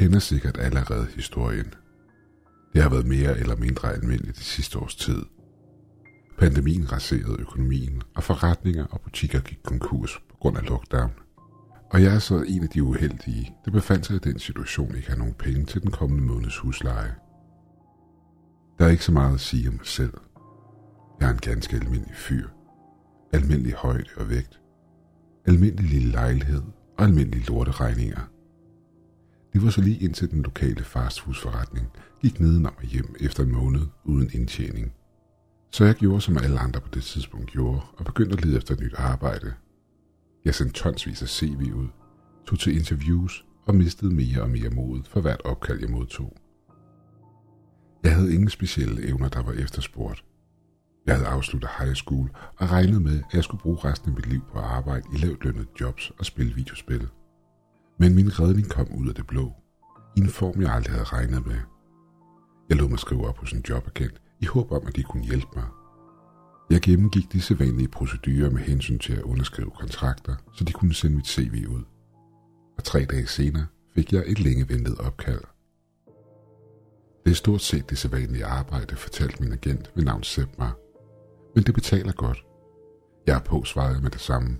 kender sikkert allerede historien. Det har været mere eller mindre almindeligt de sidste års tid. Pandemien raserede økonomien, og forretninger og butikker gik konkurs på grund af lockdown. Og jeg er så en af de uheldige, der befandt sig i den situation, ikke har nogen penge til den kommende måneds husleje. Der er ikke så meget at sige om mig selv. Jeg er en ganske almindelig fyr. Almindelig højde og vægt. Almindelig lille lejlighed og almindelige lorteregninger. Det var så lige indtil den lokale fastfoodforretning gik nedenom og hjem efter en måned uden indtjening. Så jeg gjorde som alle andre på det tidspunkt gjorde og begyndte at lede efter et nyt arbejde. Jeg sendte tonsvis af CV ud, tog til interviews og mistede mere og mere mod for hvert opkald jeg modtog. Jeg havde ingen specielle evner, der var efterspurgt. Jeg havde afsluttet high school og regnet med, at jeg skulle bruge resten af mit liv på at arbejde i lavt lønnet jobs og spille videospil. Men min redning kom ud af det blå, i en form, jeg aldrig havde regnet med. Jeg lod mig skrive op hos en jobagent i håb om, at de kunne hjælpe mig. Jeg gennemgik de sædvanlige procedurer med hensyn til at underskrive kontrakter, så de kunne sende mit CV ud. Og tre dage senere fik jeg et længe ventet opkald. Det er stort set det sædvanlige arbejde, fortalte min agent ved navn Sepp mig. Men det betaler godt. Jeg er på, svarede med det samme.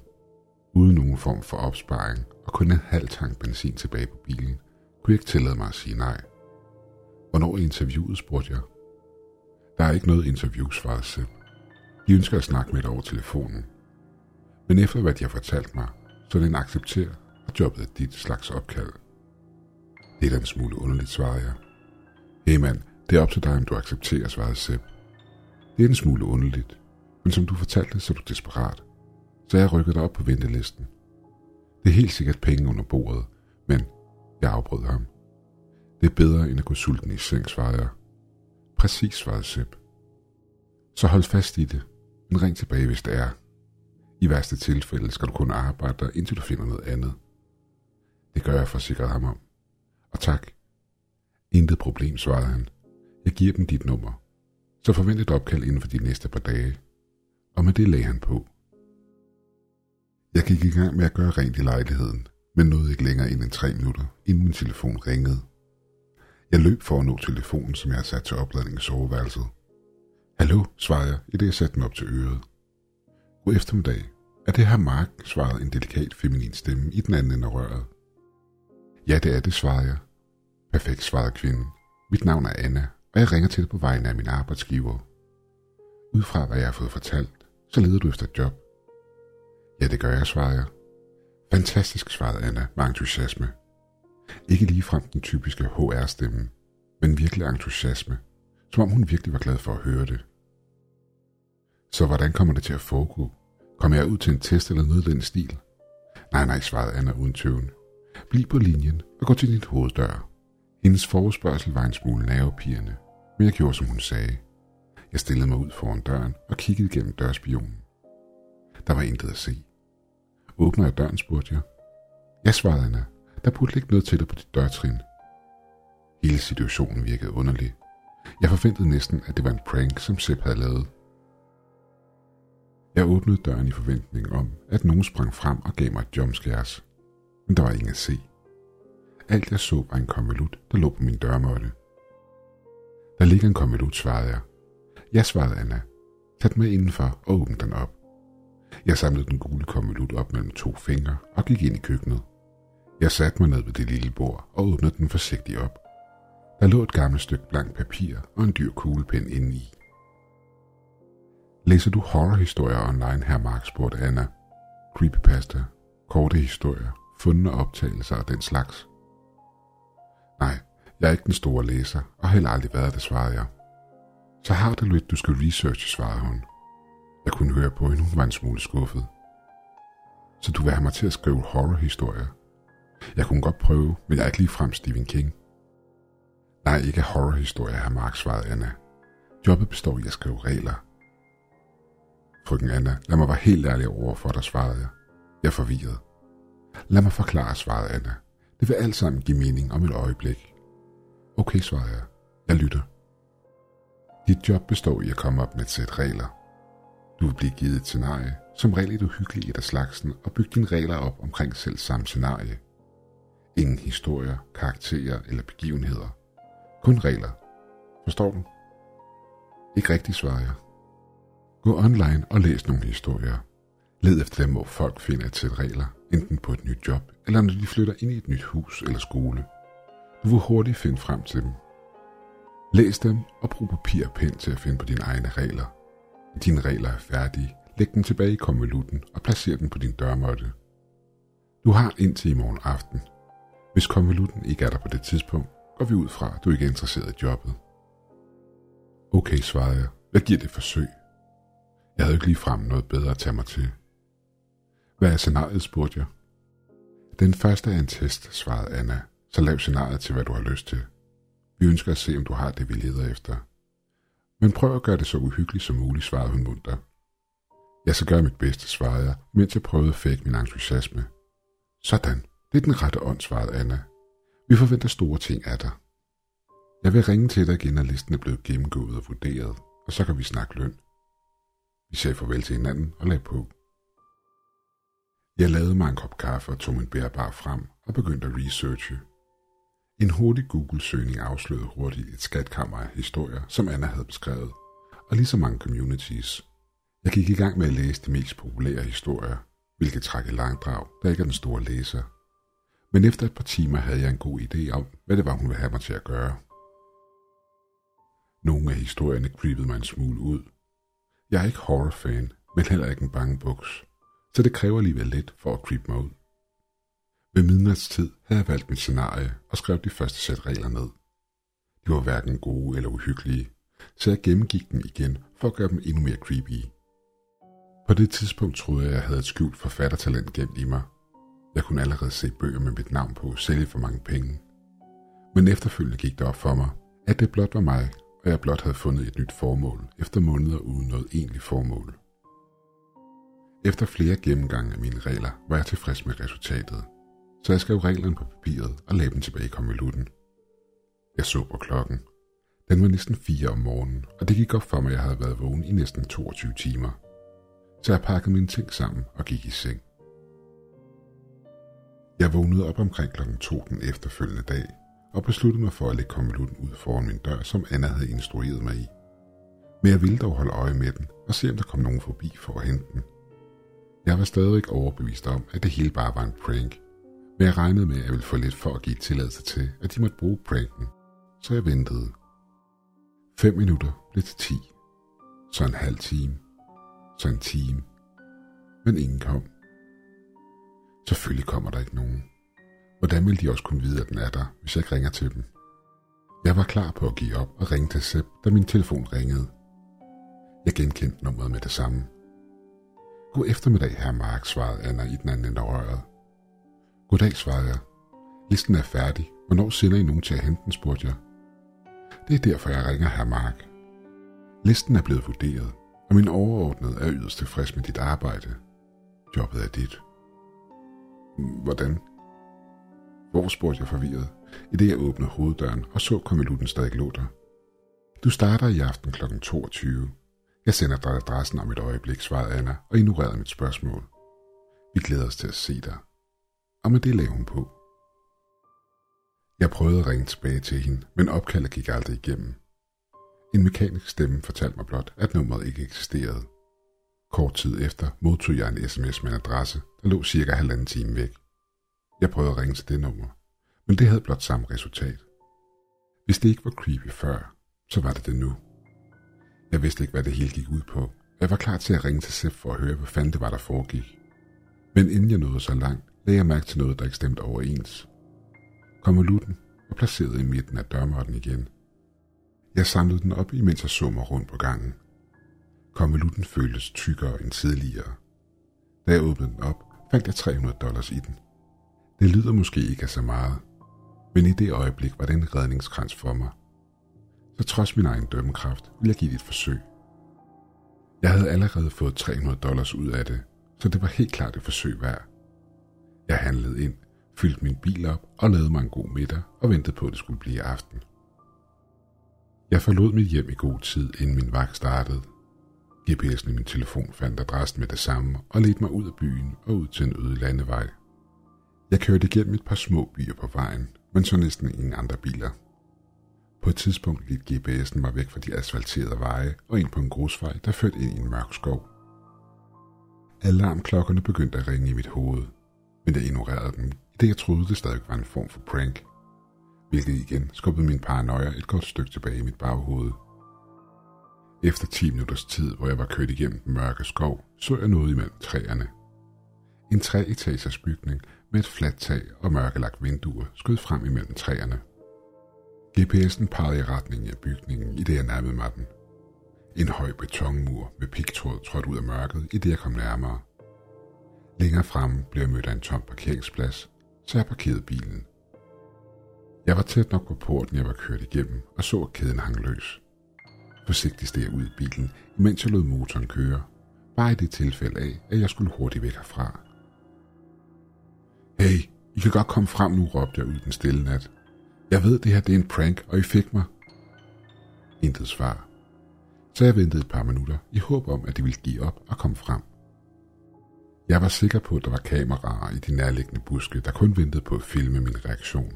Uden nogen form for opsparing og kun en halv tank benzin tilbage på bilen, kunne jeg ikke tillade mig at sige nej. Hvornår er interviewet, spurgte jeg. Der er ikke noget interview, svarede Sepp. De ønsker at snakke med dig over telefonen. Men efter hvad de har fortalt mig, så den accepterer, at jobbet er dit slags opkald. Det er da en smule underligt, svarede jeg. Hey mand, det er op til dig, om du accepterer, svarede Sepp. Det er en smule underligt, men som du fortalte, så er du desperat. Så jeg rykkede dig op på ventelisten. Det er helt sikkert penge under bordet, men jeg afbrød ham. Det er bedre end at gå sulten i seng, svarede jeg. Præcis, svarede Sepp. Så hold fast i det, men ring tilbage, hvis det er. I værste tilfælde skal du kun arbejde der, indtil du finder noget andet. Det gør jeg, forsikrede ham om. Og tak. Intet problem, svarede han. Jeg giver dem dit nummer. Så forvent et opkald inden for de næste par dage. Og med det lagde han på. Jeg gik i gang med at gøre rent i lejligheden, men nåede ikke længere end en tre minutter, inden min telefon ringede. Jeg løb for at nå telefonen, som jeg havde sat til opladning i soveværelset. Hallo, svarede jeg, i det jeg satte den op til øret. God eftermiddag. Er det her Mark, svarede en delikat feminin stemme i den anden ende af røret. Ja, det er det, svarede jeg. Perfekt, svarede kvinden. Mit navn er Anna, og jeg ringer til dig på vegne af min arbejdsgiver. Ud fra hvad jeg har fået fortalt, så leder du efter et job. Ja, det gør jeg, svarede jeg. Fantastisk, svarede Anna med entusiasme. Ikke ligefrem den typiske HR-stemme, men virkelig entusiasme, som om hun virkelig var glad for at høre det. Så hvordan kommer det til at foregå? Kommer jeg ud til en test eller noget i den stil? Nej, nej, svarede Anna uden tøven. Bliv på linjen og gå til din hoveddør. Hendes forespørgsel var en smule nervepirrende, men jeg gjorde, som hun sagde. Jeg stillede mig ud foran døren og kiggede gennem dørspionen. Der var intet at se. Åbner jeg døren, spurgte jeg. Jeg svarede Anna. Der burde ikke noget til dig på dit dørtrin. Hele situationen virkede underlig. Jeg forventede næsten, at det var en prank, som Sepp havde lavet. Jeg åbnede døren i forventning om, at nogen sprang frem og gav mig et jumpscares. Men der var ingen at se. Alt jeg så var en konvolut, der lå på min dørmåtte. Der ligger en konvolut, svarede jeg. Jeg svarede Anna. Tag den med indenfor og åbn den op. Jeg samlede den gule konvolut op mellem to fingre og gik ind i køkkenet. Jeg satte mig ned ved det lille bord og åbnede den forsigtigt op. Der lå et gammelt stykke blank papir og en dyr kuglepen indeni. Læser du horrorhistorier online, her Mark, spurgte Anna. Creepypasta, korte historier, fundne optagelser og den slags. Nej, jeg er ikke den store læser, og heller aldrig været det, svarede jeg. Så har du lidt, du skal researche, svarede hun. Jeg kunne høre på hende, hun var en smule skuffet. Så du vil have mig til at skrive horrorhistorier? Jeg kunne godt prøve, men jeg er ikke lige frem Stephen King. Nej, ikke horrorhistorier, har Mark svaret Anna. Jobbet består i at skrive regler. Frøken Anna, lad mig være helt ærlig over for dig, svarede jeg. Jeg er forvirret. Lad mig forklare, svarede Anna. Det vil alt sammen give mening om et øjeblik. Okay, svarede jeg. Jeg lytter. Dit job består i at komme op med et sæt regler. Du vil blive givet et scenarie, som regel et uhyggeligt et af slagsen, og bygge dine regler op omkring selv samme scenarie. Ingen historier, karakterer eller begivenheder. Kun regler. Forstår du? Ikke rigtigt, svarer jeg. Gå online og læs nogle historier. Led efter dem, hvor folk finder et sæt regler, enten på et nyt job, eller når de flytter ind i et nyt hus eller skole. Du vil hurtigt finde frem til dem. Læs dem og brug papir og pen til at finde på dine egne regler. Dine regler er færdige, læg dem tilbage i konvolutten og placer den på din dørmåtte. Du har indtil i morgen aften. Hvis konvolutten ikke er der på det tidspunkt, går vi ud fra, at du ikke er interesseret i jobbet. Okay, svarede jeg. Jeg giver det forsøg. Jeg havde ikke lige frem noget bedre at tage mig til. Hvad er scenariet, spurgte jeg. Den første er en test, svarede Anna. Så lav scenariet til, hvad du har lyst til. Vi ønsker at se, om du har det, vi leder efter. Men prøv at gøre det så uhyggeligt som muligt, svarede hun munter. Jeg skal gøre mit bedste, svarede jeg, mens jeg prøvede at fække min entusiasme. Sådan, det er den rette ånd, svarede Anna. Vi forventer store ting af dig. Jeg vil ringe til dig igen, når listen er blevet gennemgået og vurderet, og så kan vi snakke løn. Vi sagde farvel til hinanden og lagde på. Jeg lavede mig en kop kaffe og tog min bærbar frem og begyndte at researche. En hurtig Google-søgning afslørede hurtigt et skatkammer af historier, som Anna havde beskrevet, og lige så mange communities. Jeg gik i gang med at læse de mest populære historier, hvilket trak i langdrag, der ikke er den store læser. Men efter et par timer havde jeg en god idé om, hvad det var, hun ville have mig til at gøre. Nogle af historierne creepede mig en smule ud. Jeg er ikke horror-fan, men heller ikke en bange buks, så det kræver alligevel lidt for at creep mig ud. Ved midnatstid havde jeg valgt mit scenarie og skrevet de første sæt regler ned. De var hverken gode eller uhyggelige, så jeg gennemgik dem igen for at gøre dem endnu mere creepy. På det tidspunkt troede jeg, at jeg havde et skjult forfattertalent gemt i mig. Jeg kunne allerede se bøger med mit navn på sælge for mange penge. Men efterfølgende gik det op for mig, at det blot var mig, og jeg blot havde fundet et nyt formål efter måneder uden noget egentligt formål. Efter flere gennemgange af mine regler var jeg tilfreds med resultatet, så jeg skrev reglerne på papiret og lagde dem tilbage i konvolutten. Jeg så på klokken. Den var næsten 4 om morgenen, og det gik op for mig, at jeg havde været vågen i næsten 22 timer. Så jeg pakkede mine ting sammen og gik i seng. Jeg vågnede op omkring klokken 2 den efterfølgende dag, og besluttede mig for at lægge konvolutten ud foran min dør, som Anna havde instrueret mig i. Men jeg ville dog holde øje med den og se, om der kom nogen forbi for at hente den. Jeg var stadig overbevist om, at det hele bare var en prank, men jeg regnede med, at jeg ville få lidt for at give tilladelse til, at de måtte bruge pranken, så jeg ventede. Fem minutter blev til ti, så en halv time, så en time, men ingen kom. Selvfølgelig kommer der ikke nogen. Hvordan ville de også kunne vide, at den er der, hvis jeg ikke ringer til dem? Jeg var klar på at give op og ringe til Sepp, da min telefon ringede. Jeg genkendte nummeret med det samme. God eftermiddag, herr Mark, svarede Anna i den anden ende af røret. Goddag, svarede jeg. Listen er færdig. Hvornår sender I nogen til at hente den, spurgte jeg. Det er derfor, jeg ringer herr Mark. Listen er blevet vurderet, og min overordnede er yderst tilfreds med dit arbejde. Jobbet er dit. Hvordan? Hvor spurgte jeg forvirret, i det jeg åbnede hoveddøren og så konvolutten stadig lå der. Du starter i aften kl. 22. Jeg sender dig adressen om et øjeblik, svarede Anna og ignorerede mit spørgsmål. Vi glæder os til at se dig. Og med det lagde hun på. Jeg prøvede at ringe tilbage til hende, men opkaldet gik aldrig igennem. En mekanisk stemme fortalte mig blot, at nummeret ikke eksisterede. Kort tid efter modtog jeg en sms med en adresse, der lå cirka halvanden time væk. Jeg prøvede at ringe til det nummer, men det havde blot samme resultat. Hvis det ikke var creepy før, så var det det nu. Jeg vidste ikke, hvad det hele gik ud på. Jeg var klar til at ringe til Sef for at høre, hvad fanden det var, der foregik. Men inden jeg nåede så langt, lagde jeg mærke til noget, der ikke stemte overens. Konvolutten var placeret i midten af dørmåtten igen. Jeg samlede den op, imens jeg så mig rundt på gangen. Konvolutten føltes tykkere end tidligere. Da jeg åbnede den op, fandt jeg 300 dollars i den. Det lyder måske ikke af så meget, men i det øjeblik var det en redningskrans for mig. Så trods min egen dømmekraft ville jeg give det et forsøg. Jeg havde allerede fået 300 dollars ud af det, så det var helt klart et forsøg værd. Jeg handlede ind, fyldte min bil op og lavede mig en god middag og ventede på, at det skulle blive aften. Jeg forlod mit hjem i god tid, inden min vagt startede. GPS'en i min telefon fandt adressen med det samme og ledte mig ud af byen og ud til en øde landevej. Jeg kørte igennem et par små byer på vejen, men så næsten ingen andre biler. På et tidspunkt gik GPS'en mig væk fra de asfalterede veje og ind på en grusvej, der førte ind i en mørk skov. Alarmklokkerne begyndte at ringe i mit hoved, men jeg ignorerede dem, i det jeg troede, det stadig var en form for prank. Hvilket igen skubbede min paranoia et godt stykke tilbage i mit baghoved. Efter 10 minutters tid, hvor jeg var kørt igennem den mørke skov, så jeg noget imellem træerne. En treetagers bygning med et fladt tag og mørkelagt vinduer skød frem imellem træerne. GPS'en pegede i retningen af bygningen, i det jeg nærmede mig den. En høj betonmur med pigtråd trådte ud af mørket, i det jeg kom nærmere. Længere fremme blev jeg mødt af en tom parkeringsplads, så jeg parkerede bilen. Jeg var tæt nok på porten, jeg var kørt igennem, og så, at kæden hang løs. Forsigtigt steg jeg ud i bilen, imens jeg lod motoren køre, bare i det tilfælde af, at jeg skulle hurtigt væk herfra. Hey, I kan godt komme frem nu, råbte jeg ud den stille nat. Jeg ved, det her det er en prank, og I fik mig. Intet svar. Så jeg ventede et par minutter i håb om, at de ville give op og komme frem. Jeg var sikker på, at der var kameraer i de nærliggende buske, der kun ventede på at filme min reaktion.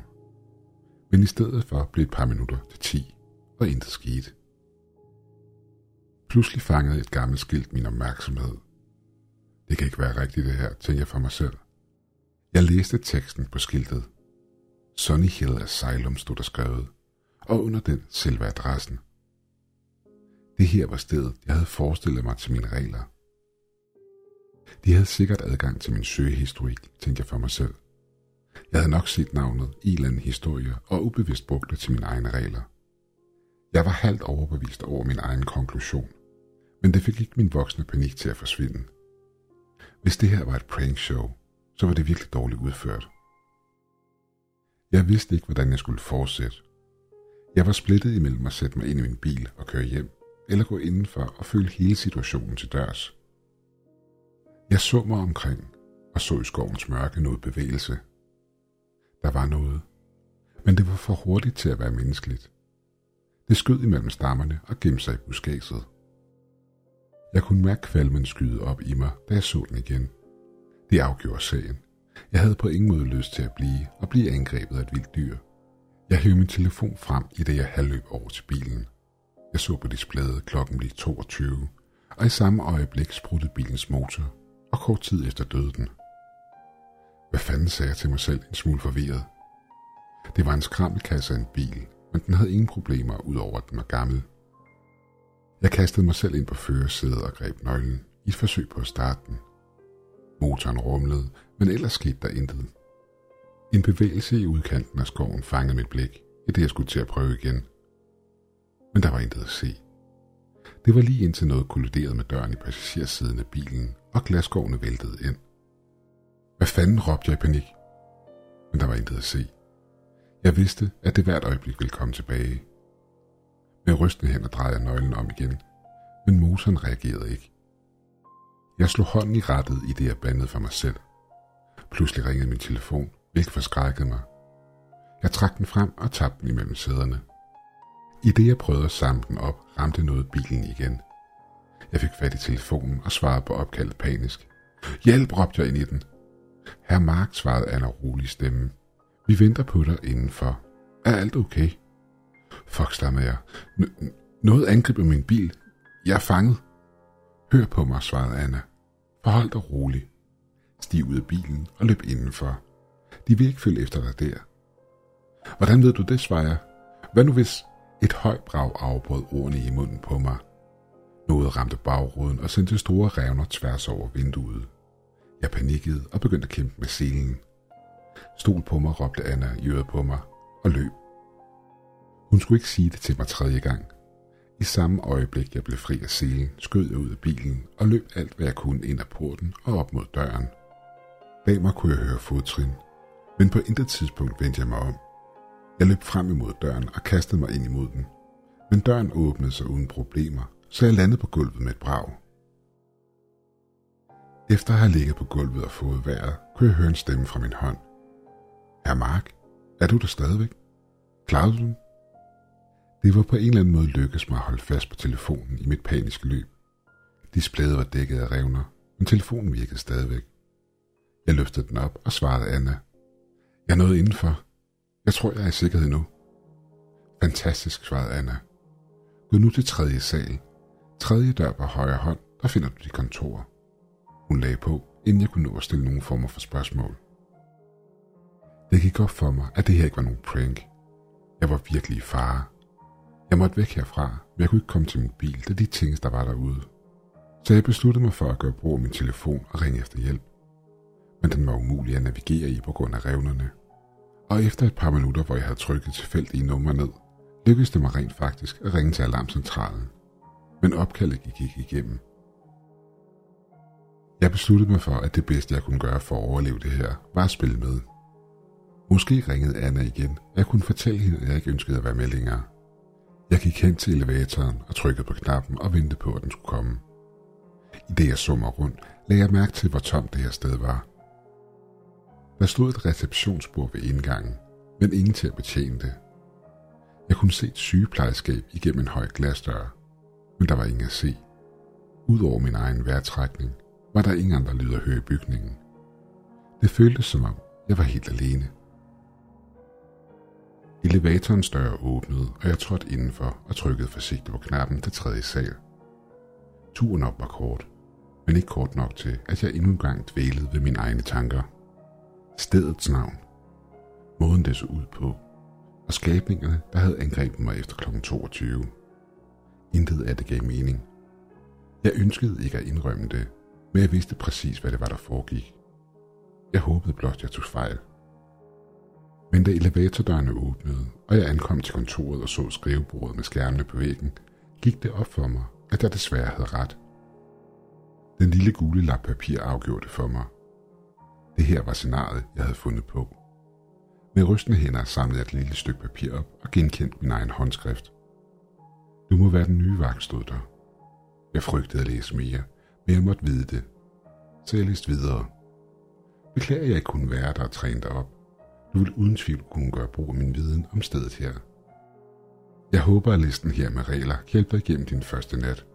Men i stedet for blev et par minutter til 10, og intet skete. Pludselig fangede et gammelt skilt min opmærksomhed. Det kan ikke være rigtigt det her, tænkte jeg for mig selv. Jeg læste teksten på skiltet. Sunny Hill Asylum stod der skrevet, og under den selve adressen. Det her var stedet, jeg havde forestillet mig til mine regler. De havde sikkert adgang til min søgehistorik, tænkte jeg for mig selv. Jeg havde nok set navnet i en anden historie og ubevidst brugt det til mine egne regler. Jeg var halvt overbevist over min egen konklusion, men det fik ikke min voksne panik til at forsvinde. Hvis det her var et prank show, så var det virkelig dårligt udført. Jeg vidste ikke, hvordan jeg skulle fortsætte. Jeg var splittet imellem at sætte mig ind i min bil og køre hjem, eller gå indenfor og føle hele situationen til dørs. Jeg så mig omkring og så i skovens mørke noget bevægelse. Der var noget, men det var for hurtigt til at være menneskeligt. Det skød imellem stammerne og gemte sig i buskæset. Jeg kunne mærke kvalmen skyde op i mig, da jeg så den igen. Det afgjorde sagen. Jeg havde på ingen måde lyst til at blive og blive angrebet af et vildt dyr. Jeg hævde min telefon frem, i det jeg halvløb over til bilen. Jeg så på displayet klokken blev 22, og i samme øjeblik spruttede bilens motor, og kort tid efter døde den. Hvad fanden sagde jeg til mig selv en smule forvirret? Det var en skrammelkasse af en bil, men den havde ingen problemer, udover at den var gammel. Jeg kastede mig selv ind på førersædet og greb nøglen i et forsøg på at starte den. Motoren rumlede, men ellers skete der intet. En bevægelse i udkanten af skoven fangede mit blik, i det jeg skulle til at prøve igen. Men der var intet at se. Det var lige indtil noget kolliderede med døren i passagersiden af bilen, og glasgårdene væltede ind. Hvad fanden råbte jeg i panik? Men der var intet at se. Jeg vidste, at det hvert øjeblik ville komme tilbage. Med rystende hænder drejede jeg nøglen om igen, men motoren reagerede ikke. Jeg slog hånden i rettet i det, jeg bandede for mig selv. Pludselig ringede min telefon, hvilket forskrækkede mig. Jeg trak den frem og tabte den imellem sæderne. I det jeg prøvede at samle den op, ramte noget bilen igen. Jeg fik fat i telefonen og svarede på opkaldet panisk. Hjælp, råbte jeg ind i den. Herr Mark svarede Anna rolig stemme. Vi venter på dig indenfor. Er alt okay? Fuck, stammede jeg. N- noget angriber min bil. Jeg er fanget. Hør på mig, svarede Anna. Forhold dig rolig. Stig ud af bilen og løb indenfor. De vil ikke følge efter dig der. Hvordan ved du det, svarede jeg? Hvad nu hvis et højt brag afbrød ordene i munden på mig? Noget ramte bagruden og sendte store revner tværs over vinduet. Jeg panikkede og begyndte at kæmpe med selen. Stol på mig, råbte Anna i øret på mig og løb. Hun skulle ikke sige det til mig tredje gang. I samme øjeblik, jeg blev fri af selen, skød jeg ud af bilen og løb alt, hvad jeg kunne ind ad porten og op mod døren. Bag mig kunne jeg høre fodtrin, men på intet tidspunkt vendte jeg mig om. Jeg løb frem imod døren og kastede mig ind imod den. Men døren åbnede sig uden problemer, så jeg landede på gulvet med et brag. Efter at have ligget på gulvet og fået vejret, kunne jeg høre en stemme fra min hånd. Herr Mark, er du der stadigvæk? Klarede du den? Det var på en eller anden måde lykkedes mig at holde fast på telefonen i mit paniske løb. Displayet var dækket af revner, men telefonen virkede stadigvæk. Jeg løftede den op og svarede Anna. Jeg nåede indenfor. Jeg tror, jeg er i sikkerhed nu. Fantastisk, svarede Anna. Gå nu til tredje sal. Tredje dør på højre hånd, der finder du dit kontor. Hun lagde på, inden jeg kunne nå at stille nogen former for spørgsmål. Det gik op for mig, at det her ikke var nogen prank. Jeg var virkelig i fare. Jeg måtte væk herfra, men jeg kunne ikke komme til min bil, da de ting, der var derude. Så jeg besluttede mig for at gøre brug af min telefon og ringe efter hjælp. Men den var umulig at navigere i på grund af revnerne. Og efter et par minutter, hvor jeg havde trykket tilfældige numre ned, lykkedes det mig rent faktisk at ringe til alarmcentralen. Men opkaldet gik ikke igennem. Jeg besluttede mig for, at det bedste, jeg kunne gøre for at overleve det her, var at spille med. Måske ringede Anna igen, og jeg kunne fortælle hende, at jeg ikke ønskede at være med længere. Jeg gik hen til elevatoren og trykkede på knappen og ventede på, at den skulle komme. I det jeg så mig rundt, lagde jeg mærke til, hvor tomt det her sted var. Der stod et receptionsbord ved indgangen, men ingen til at betjene det. Jeg kunne se et sygeplejerskab igennem en høj glasdør, men der var ingen at se. Udover min egen vejrtrækning, var der ingen andre lyder at høre i bygningen. Det føltes som om, jeg var helt alene. Elevatorens dør åbnede, og jeg trådte indenfor og trykkede forsigtigt på knappen til tredje sal. Turen op var kort, men ikke kort nok til, at jeg endnu en gang dvælede ved mine egne tanker. Stedets navn, måden det så ud på, og skabningerne, der havde angrebet mig efter kl. 22. Intet af det gav mening. Jeg ønskede ikke at indrømme det, men jeg vidste præcis, hvad det var, der foregik. Jeg håbede blot, jeg tog fejl. Men da elevatordørene åbnede, og jeg ankom til kontoret og så skrivebordet med skærmene på væggen, gik det op for mig, at jeg desværre havde ret. Den lille gule lap papir afgjorde det for mig. Det her var scenariet, jeg havde fundet på. Med rystende hænder samlede jeg et lille stykke papir op og genkendte min egen håndskrift. Du må være den nye vagt, stod der. Jeg frygtede at læse mere, men jeg måtte vide det. Så jeg læste videre. Beklager, jeg ikke kunne være der og træne dig op. Du vil uden tvivl kunne gøre brug af min viden om stedet her. Jeg håber, at listen her med regler kan hjælpe dig igennem din første nat.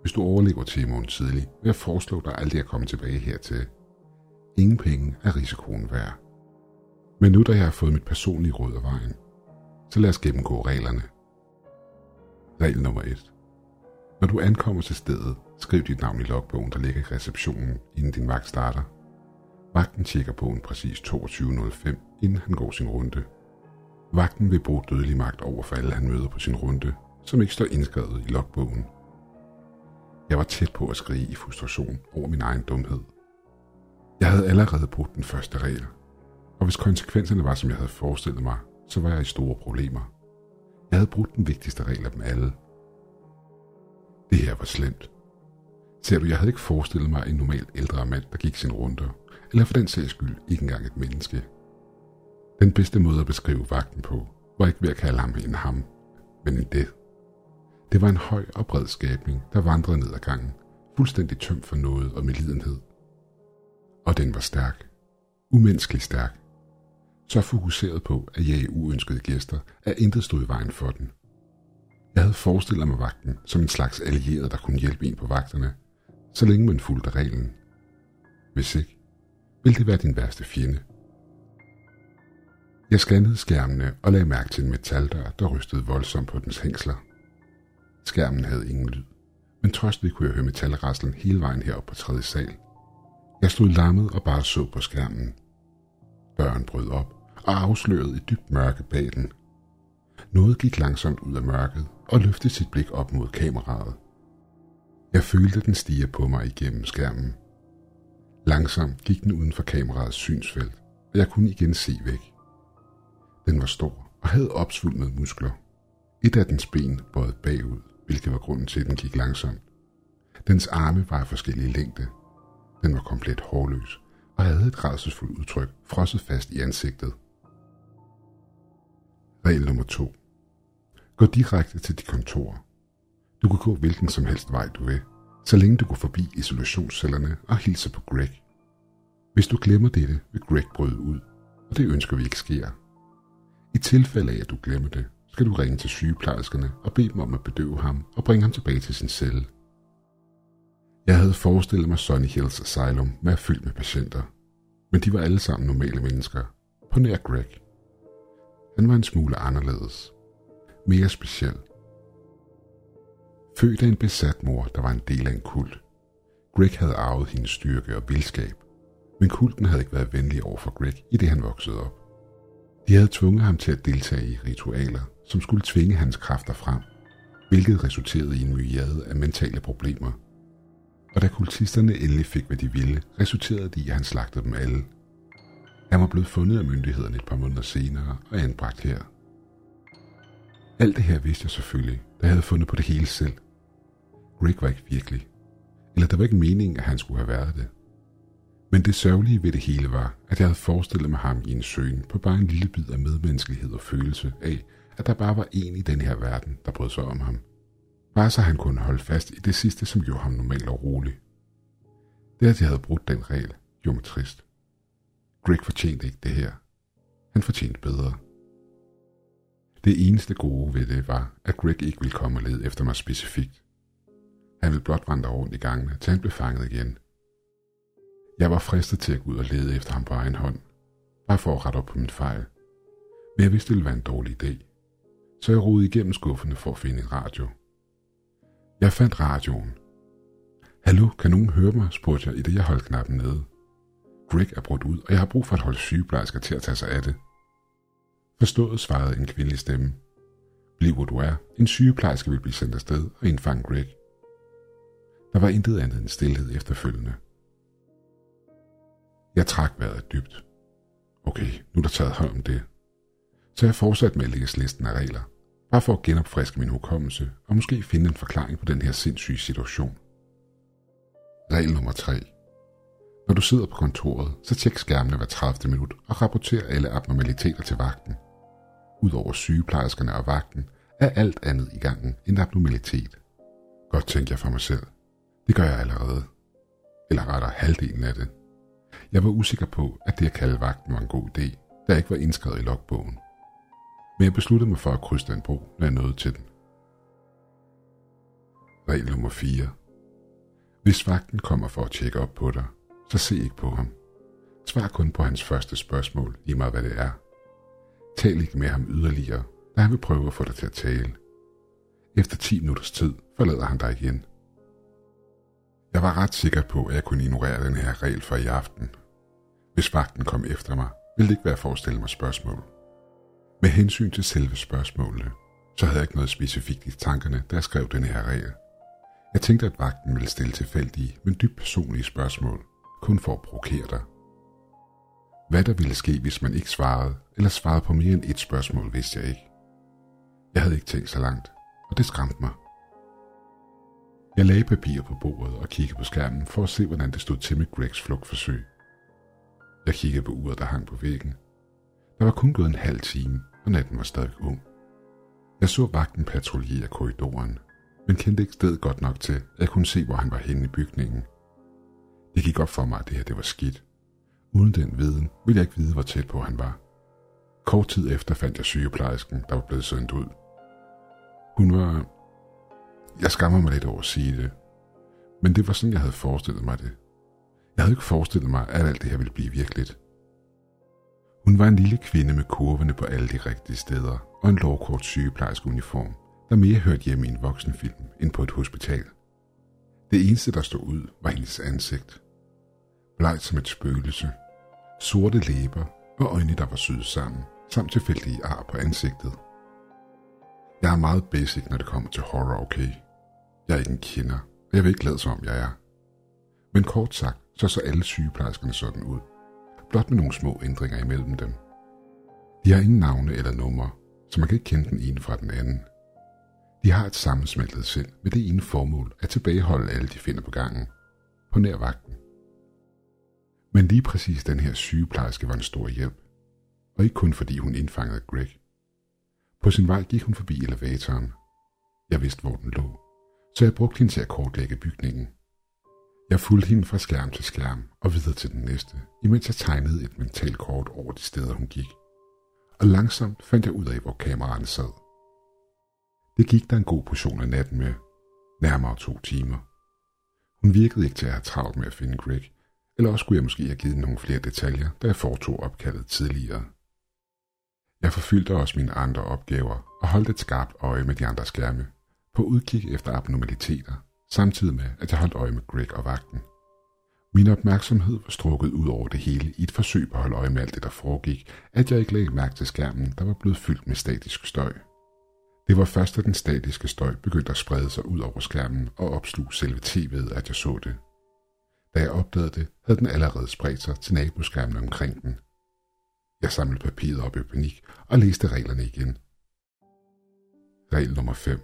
Hvis du overlever til i morgen tidlig, vil jeg foreslå dig aldrig at komme tilbage hertil. Ingen penge er risikoen værd. Men nu da jeg har fået mit personlige råd af vejen, så lad os gennemgå reglerne. Regel nummer 1. Når du ankommer til stedet, skriv dit navn i logbogen, der ligger i receptionen, inden din vagt starter. Vagten tjekker bogen præcis 22.05, inden han går sin runde. Vagten vil bruge dødelig magt over for alle, han møder på sin runde, som ikke står indskrevet i logbogen. Jeg var tæt på at skrige i frustration over min egen dumhed. Jeg havde allerede brugt den første regel, og hvis konsekvenserne var, som jeg havde forestillet mig, så var jeg i store problemer. Jeg havde brugt den vigtigste regel af dem alle. Det her var slemt. Ser du, jeg havde ikke forestillet mig en normal ældre mand, der gik sin runder, eller for den sags skyld ikke engang et menneske. Den bedste måde at beskrive vagten på, var ikke ved at kalde ham en ham, men en det. Det var en høj og bred skabning, der vandrede ned ad gangen, fuldstændig tømt for noget og medlidenhed. Og den var stærk. Umenneskeligt stærk. Så fokuseret på at jage uønskede gæster, at intet stod i vejen for den. Jeg havde forestillet mig vagten som en slags allieret, der kunne hjælpe en på vagterne, så længe man fulgte reglen. Hvis ikke, ville det være din værste fjende. Jeg scannede skærmene og lagde mærke til en metaldør, der rystede voldsomt på dens hængsler. Skærmen havde ingen lyd, men trods det kunne jeg høre metalraslen hele vejen herop på tredje sal. Jeg stod lammet og bare så på skærmen. Døren brød op og afslørede et dybt mørke bag den. Noget gik langsomt ud af mørket og løftede sit blik op mod kameraet. Jeg følte den stige på mig igennem skærmen. Langsomt gik den uden for kameraets synsfelt, og jeg kunne igen se væk. Den var stor og havde opsvulmede muskler. Et af dens ben bøjet bagud, hvilket var grunden til, at den gik langsomt. Dens arme var af forskellige længde. Den var komplet hårløs og havde et rædselsfuldt udtryk frosset fast i ansigtet. Regel nummer 2. Gå direkte til dit kontor. Du kan gå hvilken som helst vej du vil, så længe du går forbi isolationscellerne og hilser på Greg. Hvis du glemmer dette, vil Greg bryde ud, og det ønsker vi ikke sker. I tilfælde af, at du glemmer det, skal du ringe til sygeplejerskerne og bede dem om at bedøve ham og bringe ham tilbage til sin celle. Jeg havde forestillet mig Sunny Hills Asylum med fyldt med patienter, men de var alle sammen normale mennesker, på nær Greg. Han var en smule anderledes. Mere speciel. Født af en besat mor, der var en del af en kult. Greg havde arvet hendes styrke og vildskab, men kulten havde ikke været venlig over for Greg, i det han voksede op. De havde tvunget ham til at deltage i ritualer, som skulle tvinge hans kræfter frem, hvilket resulterede i en myriade af mentale problemer. Og da kultisterne endelig fik, hvad de ville, resulterede det i, at han slagtede dem alle. Han var blevet fundet af myndighederne et par måneder senere og anbragt her. Alt det her vidste jeg selvfølgelig, da jeg havde fundet på det hele selv. Rick var ikke virkelig. Eller der var ikke meningen, at han skulle have været det. Men det sørgelige ved det hele var, at jeg havde forestillet mig ham i en søen på bare en lille bid af medmenneskelighed og følelse af, at der bare var en i den her verden, der brød sig om ham. Bare så han kunne holde fast i det sidste, som gjorde ham normalt og rolig. Det, at jeg havde brudt den regel, gjorde mig trist. Greg fortjente ikke det her. Han fortjente bedre. Det eneste gode ved det var, at Greg ikke ville komme og lede efter mig specifikt. Han ville blot vandre rundt i gangene, til han blev fanget igen. Jeg var fristet til at gå ud og lede efter ham på egen hånd, bare for at rette op på min fejl. Men jeg vidste, det ville være en dårlig idé. Så jeg rodede igennem skuffene for at finde en radio. Jeg fandt radioen. Hallo, kan nogen høre mig, spurgte jeg, i det jeg holdt knappen nede. Greg er brudt ud, og jeg har brug for at holde sygeplejersker til at tage sig af det. Forstået svarede en kvindelig stemme. Bliv hvor du er. En sygeplejerske vil blive sendt afsted og indfange Greg. Der var intet andet end stillhed efterfølgende. Jeg trak vejret dybt. Okay, nu er der taget hånd om det. Så jeg fortsatte med at læse listen af regler, bare for at genopfriske min hukommelse og måske finde en forklaring på den her sindssyge situation. Regel nummer 3. Når du sidder på kontoret, så tjek skærmene hver 30 minut og rapporter alle abnormaliteter til vagten. Udover sygeplejerskerne og vagten, er alt andet i gangen en abnormalitet. Godt tænker jeg for mig selv. Det gør jeg allerede. Eller rettere halvdelen af det. Jeg var usikker på, at det at kalde vagten var en god idé, der ikke var indskrevet i logbogen. Men jeg besluttede mig for at krydse den bro, når jeg nåede til den. Regel nummer 4. Hvis vagten kommer for at tjekke op på dig, så se ikke på ham. Svar kun på hans første spørgsmål, lige meget hvad det er. Tal ikke med ham yderligere, da han vil prøve at få dig til at tale. Efter 10 minutters tid forlader han dig igen. Jeg var ret sikker på, at jeg kunne ignorere den her regel for i aften. Hvis vagten kom efter mig, ville det ikke være for at stille mig spørgsmål. Med hensyn til selve spørgsmålene, så havde jeg ikke noget specifikt i tankerne, da jeg skrev den her regel. Jeg tænkte, at vagten ville stille tilfældige, men dybt personlige spørgsmål, kun for at provokere dig. Hvad der ville ske, hvis man ikke svarede, eller svarede på mere end et spørgsmål, vidste jeg ikke. Jeg havde ikke tænkt så langt, og det skræmte mig. Jeg lagde papir på bordet og kiggede på skærmen for at se, hvordan det stod til med Gregs flugtforsøg. Jeg kiggede på uret, der hang på væggen. Der var kun gået en halv time, og natten var stadig ung. Jeg så vagten patruljere korridoren, men kendte ikke stedet godt nok til, at jeg kunne se, hvor han var henne i bygningen. Det gik op for mig, at det her det var skidt. Uden den viden ville jeg ikke vide, hvor tæt på han var. Kort tid efter fandt jeg sygeplejersken, der var blevet sendt ud. Hun var... Jeg skammer mig lidt over at sige det, men det var sådan, jeg havde forestillet mig det. Jeg havde ikke forestillet mig, at alt det her ville blive virkeligt. Hun var en lille kvinde med kurvene på alle de rigtige steder og en lovkort sygeplejerske uniform, der mere hørte hjemme i en voksenfilm end på et hospital. Det eneste, der stod ud, var hendes ansigt. Blegt som et spøgelse, sorte læber og øjne, der var syet sammen, samt tilfældige ar på ansigtet. Jeg er meget basic, når det kommer til horror, okay? Jeg er ikke en kender, og jeg vil ikke lade som om jeg er. Men kort sagt, så så alle sygeplejerskerne sådan ud. Blot med nogle små ændringer imellem dem. De har ingen navne eller numre, så man kan ikke kende den ene fra den anden. De har et sammensmeltet sind med det ene formål at tilbageholde alle de finder på gangen. På nær vagten. Men lige præcis den her sygeplejerske var en stor hjælp. Og ikke kun fordi hun indfangede Greg. På sin vej gik hun forbi elevatoren. Jeg vidste, hvor den lå, så jeg brugte hende til at kortlægge bygningen. Jeg fulgte hende fra skærm til skærm og videre til den næste, imens jeg tegnede et mentalt kort over de steder, hun gik. Og langsomt fandt jeg ud af, hvor kameraerne sad. Det gik der en god portion af natten med, nærmere to timer. Hun virkede ikke til at have travlt med at finde Greg, eller også skulle jeg måske have givet nogle flere detaljer, da jeg foretog opkaldet tidligere, Jeg forfyldte også mine andre opgaver og holdt et skarpt øje med de andre skærme, på udkig efter abnormaliteter, samtidig med, at jeg holdt øje med Greg og vagten. Min opmærksomhed var strukket ud over det hele i et forsøg på at holde øje med alt det, der foregik, at jeg ikke lagde mærke til skærmen, der var blevet fyldt med statisk støj. Det var først, da den statiske støj begyndte at sprede sig ud over skærmen og opslug selve tv'et, at jeg så det. Da jeg opdagede det, havde den allerede spredt sig til naboskærmen omkring den. Jeg samlede papiret op i panik og læste reglerne igen. Regel nummer 5.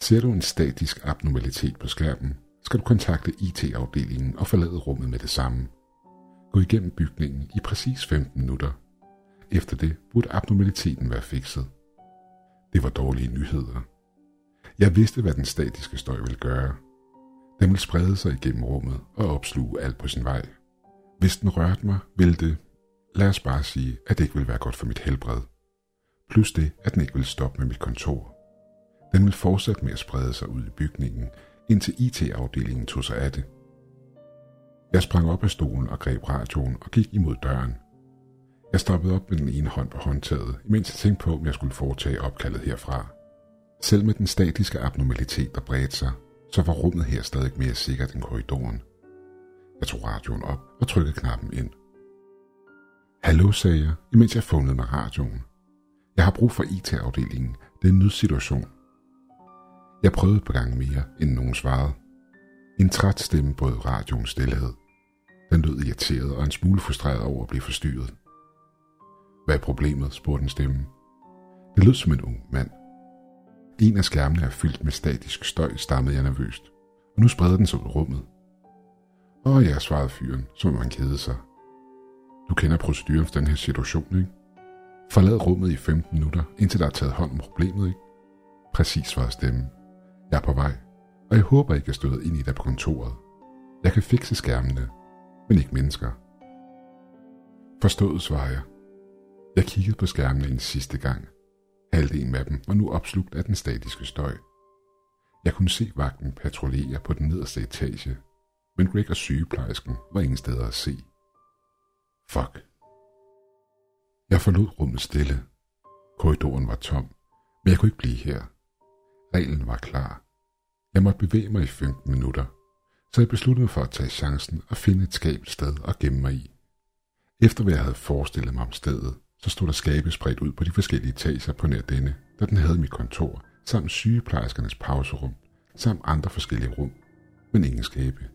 Ser du en statisk abnormalitet på skærmen, skal du kontakte IT-afdelingen og forlade rummet med det samme. Gå igennem bygningen i præcis 15 minutter. Efter det burde abnormaliteten være fikset. Det var dårlige nyheder. Jeg vidste, hvad den statiske støj ville gøre. Den ville sprede sig igennem rummet og opsluge alt på sin vej. Hvis den rørte mig, ville det, lad os bare sige, at det ikke ville være godt for mit helbred. Plus det, at den ikke ville stoppe med mit kontor. Den ville fortsætte med at sprede sig ud i bygningen, indtil IT-afdelingen tog sig af det. Jeg sprang op af stolen og greb radioen og gik imod døren. Jeg stoppede op med den ene hånd på håndtaget, imens jeg tænkte på, om jeg skulle foretage opkaldet herfra. Selv med den statiske abnormalitet, der bredte sig, så var rummet her stadig mere sikkert end korridoren. Jeg tog radioen op og trykkede knappen ind. Hallo, sagde jeg, imens jeg fundet med radioen. Jeg har brug for IT-afdelingen. Det er en nødsituation. Jeg prøvede på gang mere, inden nogen svarede. En træt stemme brød radioens stillhed. Den lød irriteret og en smule frustreret over at blive forstyrret. Hvad er problemet? spurgte en stemme. Det lød som en ung mand. En af skærmene er fyldt med statisk støj, stammede jeg nervøst, og nu spreder den sig ud rummet. Åh ja, svarede fyren, som han kede sig. Du kender proceduren for den her situation, ikke? Forlad rummet i 15 minutter, indtil der er taget hånd om problemet, ikke? Præcis, svarede stemmen. Jeg er på vej, og jeg håber I kan støde ind i dig på kontoret. Jeg kan fikse skærmene, men ikke mennesker. Forstået, svarer jeg. Jeg kiggede på skærmene en sidste gang. Halvdelen af dem var nu opslugt af den statiske støj. Jeg kunne se vagten patruljere på den nederste etage, men Greg og sygeplejersken var ingen steder at se. Fuck. Jeg forlod rummet stille. Korridoren var tom, men jeg kunne ikke blive her. Reglen var klar. Jeg måtte bevæge mig i 15 minutter, så jeg besluttede mig for at tage chancen og finde et skab sted at gemme mig i. Efter hvad jeg havde forestillet mig om stedet, så stod der skabe spredt ud på de forskellige etager på nær denne, da den havde mit kontor, samt sygeplejerskernes pauserum, samt andre forskellige rum, men ingen skabe.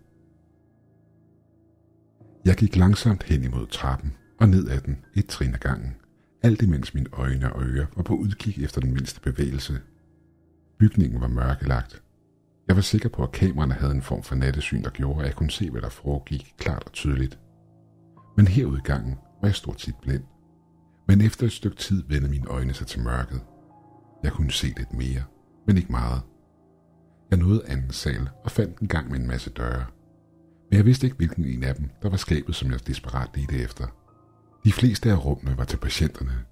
Jeg gik langsomt hen imod trappen og ned ad den et trin ad gangen, alt imens mine øjne og ører var på udkig efter den mindste bevægelse. Bygningen var mørkelagt. Jeg var sikker på, at kameraerne havde en form for nattesyn, der gjorde, at jeg kunne se, hvad der foregik klart og tydeligt. Men herude i gangen var jeg stort set blind. Men efter et stykke tid vendte mine øjne sig til mørket. Jeg kunne se lidt mere, men ikke meget. Jeg nåede anden sal og fandt en gang med en masse døre. Men jeg vidste ikke, hvilken en af dem, der var skabet, som jeg desperat ledte efter. De fleste af rummene var til patienterne,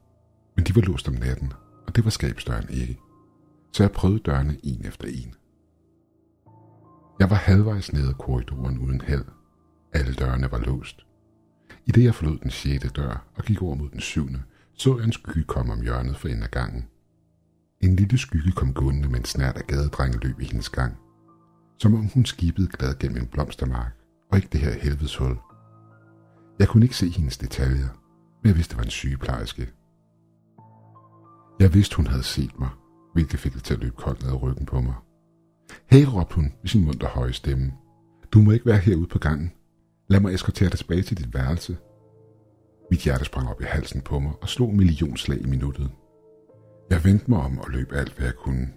men de var låst om natten, og det var skabsdøren ikke. Så jeg prøvede dørene en efter en. Jeg var halvvejs ned ad korridoren uden held. Alle dørene var låst. I det jeg forlod den sjette dør og gik over mod den syvende, så jeg en skygge komme om hjørnet for enden af gangen. En lille skygge kom gående med en snært af gadedrengeløb i hendes gang. Som om hun skibede glad gennem en blomstermark, og ikke det her helvedeshul. Jeg kunne ikke se hendes detaljer, men jeg vidste, det var en sygeplejerske. Jeg vidste, hun havde set mig, hvilket fik det til at løbe koldt ned ad ryggen på mig. Hey, råbte hun med sin munter høje stemme. Du må ikke være herude på gangen. Lad mig eskortere dig tilbage til dit værelse. Mit hjerte sprang op i halsen på mig og slog en million slag i minuttet. Jeg vendte mig om og løb alt, hvad jeg kunne.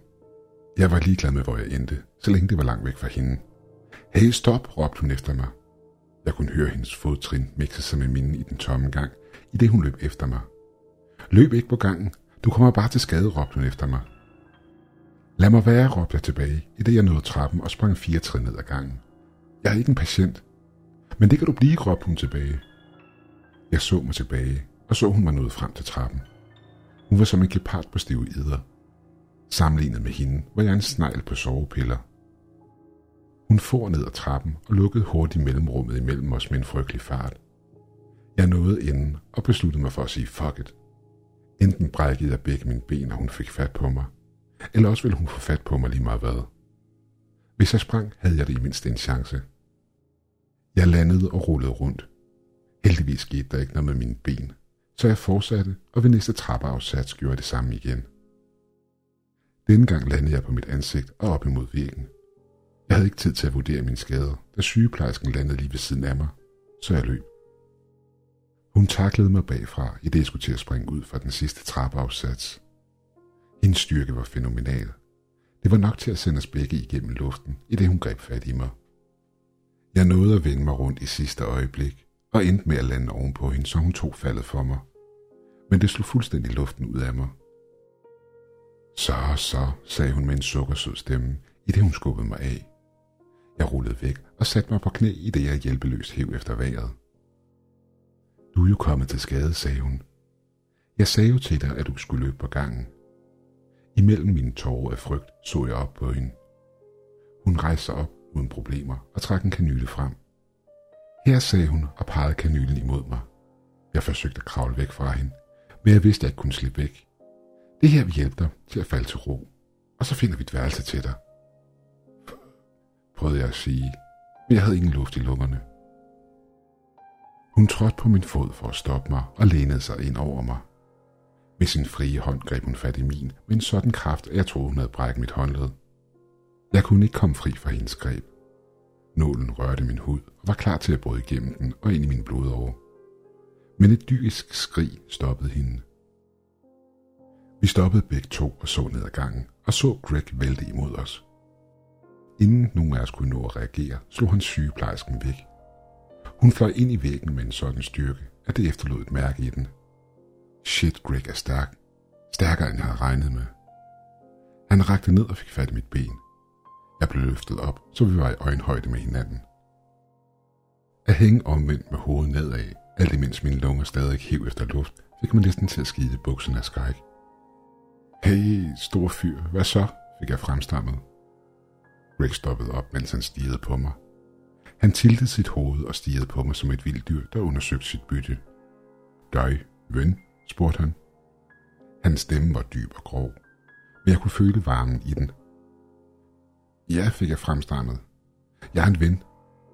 Jeg var ligeglad med, hvor jeg endte, så længe det var langt væk fra hende. Hey, stop, råbte hun efter mig. Jeg kunne høre hendes fodtrin mixe sig med mine i den tomme gang, i det hun løb efter mig. Løb ikke på gangen. Du kommer bare til skade, råbte hun efter mig. Lad mig være, råbte jeg tilbage, i det jeg nåede trappen og sprang fire trin ned ad gangen. Jeg er ikke en patient. Men det kan du blive, råbte hun tilbage. Jeg så mig tilbage, og så hun var nået frem til trappen. Hun var som en gepard på stive ider. Sammenlignet med hende var jeg en snegl på sovepiller. Hun for ned ad trappen og lukkede hurtigt mellemrummet imellem os med en frygtelig fart. Jeg nåede inden og besluttede mig for at sige fuck it. Enten brækkede jeg begge mine ben, når hun fik fat på mig, eller også ville hun få fat på mig lige meget hvad. Hvis jeg sprang, havde jeg det i mindst en chance. Jeg landede og rullede rundt. Heldigvis skete der ikke noget med mine ben, så jeg fortsatte, og ved næste trappeafsats gjorde jeg det samme igen. Denne gang landede jeg på mit ansigt og op imod væggen. Jeg havde ikke tid til at vurdere mine skader, da sygeplejersken landede lige ved siden af mig, så jeg løb. Hun taklede mig bagfra, i det jeg skulle til at springe ud fra den sidste trappeafsats. Hendes styrke var fænomenal. Det var nok til at sende os begge igennem luften, i det hun greb fat i mig. Jeg nåede at vende mig rundt i sidste øjeblik, og endte med at lande ovenpå hende, så hun tog faldet for mig. Men det slog fuldstændig luften ud af mig. Så, så, sagde hun med en sukkersød stemme, i det hun skubbede mig af. Jeg rullede væk og satte mig på knæ, i det jeg hjælpeløst hæv efter vejret. Du er jo kommet til skade, sagde hun. Jeg sagde jo til dig, at du skulle løbe på gangen. Imellem mine tårer af frygt så jeg op på hende. Hun rejste sig op uden problemer og trak en kanyle frem. Her sagde hun og pegede kanylen imod mig. Jeg forsøgte at kravle væk fra hende, men jeg vidste, at jeg ikke kunne slippe væk. Det her vil hjælpe dig til at falde til ro, og så finder vi et værelse til dig. Prøvede jeg at sige, men jeg havde ingen luft i lungerne. Hun trådte på min fod for at stoppe mig og lænede sig ind over mig. Med sin frie hånd greb hun fat i min med en sådan kraft, at jeg troede, hun havde brækket mit håndled. Jeg kunne ikke komme fri fra hendes greb. Nålen rørte min hud og var klar til at bryde igennem den og ind i min blodåre. Men et dyrisk skrig stoppede hende. Vi stoppede begge to og så ned ad gangen og så Greg vælte imod os. Inden nogen af os kunne nå at reagere, slog han sygeplejersken væk. Hun fløj ind i væggen med en sådan styrke, at det efterlod et mærke i den. Shit, Greg er stærk. Stærkere end jeg havde regnet med. Han rakte ned og fik fat i mit ben. Jeg blev løftet op, så vi var i øjenhøjde med hinanden. At hænge omvendt med hovedet nedad, alt imens mine lunger stadig hæv efter luft, fik mig næsten til at skide bukserne af skræk. Hey, stor fyr, hvad så? fik jeg fremstammet. Rick stoppede op, mens han stirrede på mig. Han tiltede sit hoved og stirrede på mig som et vildt dyr, der undersøgte sit bytte. Døj, ven, spurgte han. Hans stemme var dyb og grov, men jeg kunne føle varmen i den. Ja, fik jeg fremstammet. Jeg er en ven.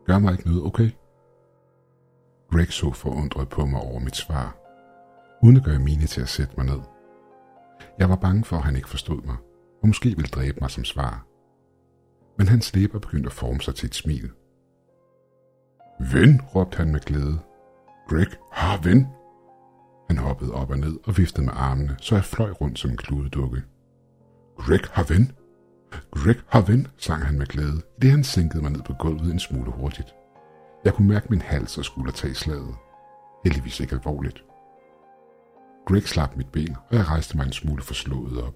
Gør mig ikke noget, okay? Greg så forundret på mig over mit svar, uden at gøre mine til at sætte mig ned. Jeg var bange for, at han ikke forstod mig, og måske ville dræbe mig som svar. Men hans læber begyndte at forme sig til et smil. Ven, råbte han med glæde. Greg har ven. Han hoppede op og ned og viftede med armene, så jeg fløj rundt som en kludedukke. Greg har ven. Greg Hoven, sang han med glæde, det han sænkede mig ned på gulvet en smule hurtigt. Jeg kunne mærke min hals og skulder tage slaget. Heldigvis ikke alvorligt. Greg slap mit ben, og jeg rejste mig en smule forslået op.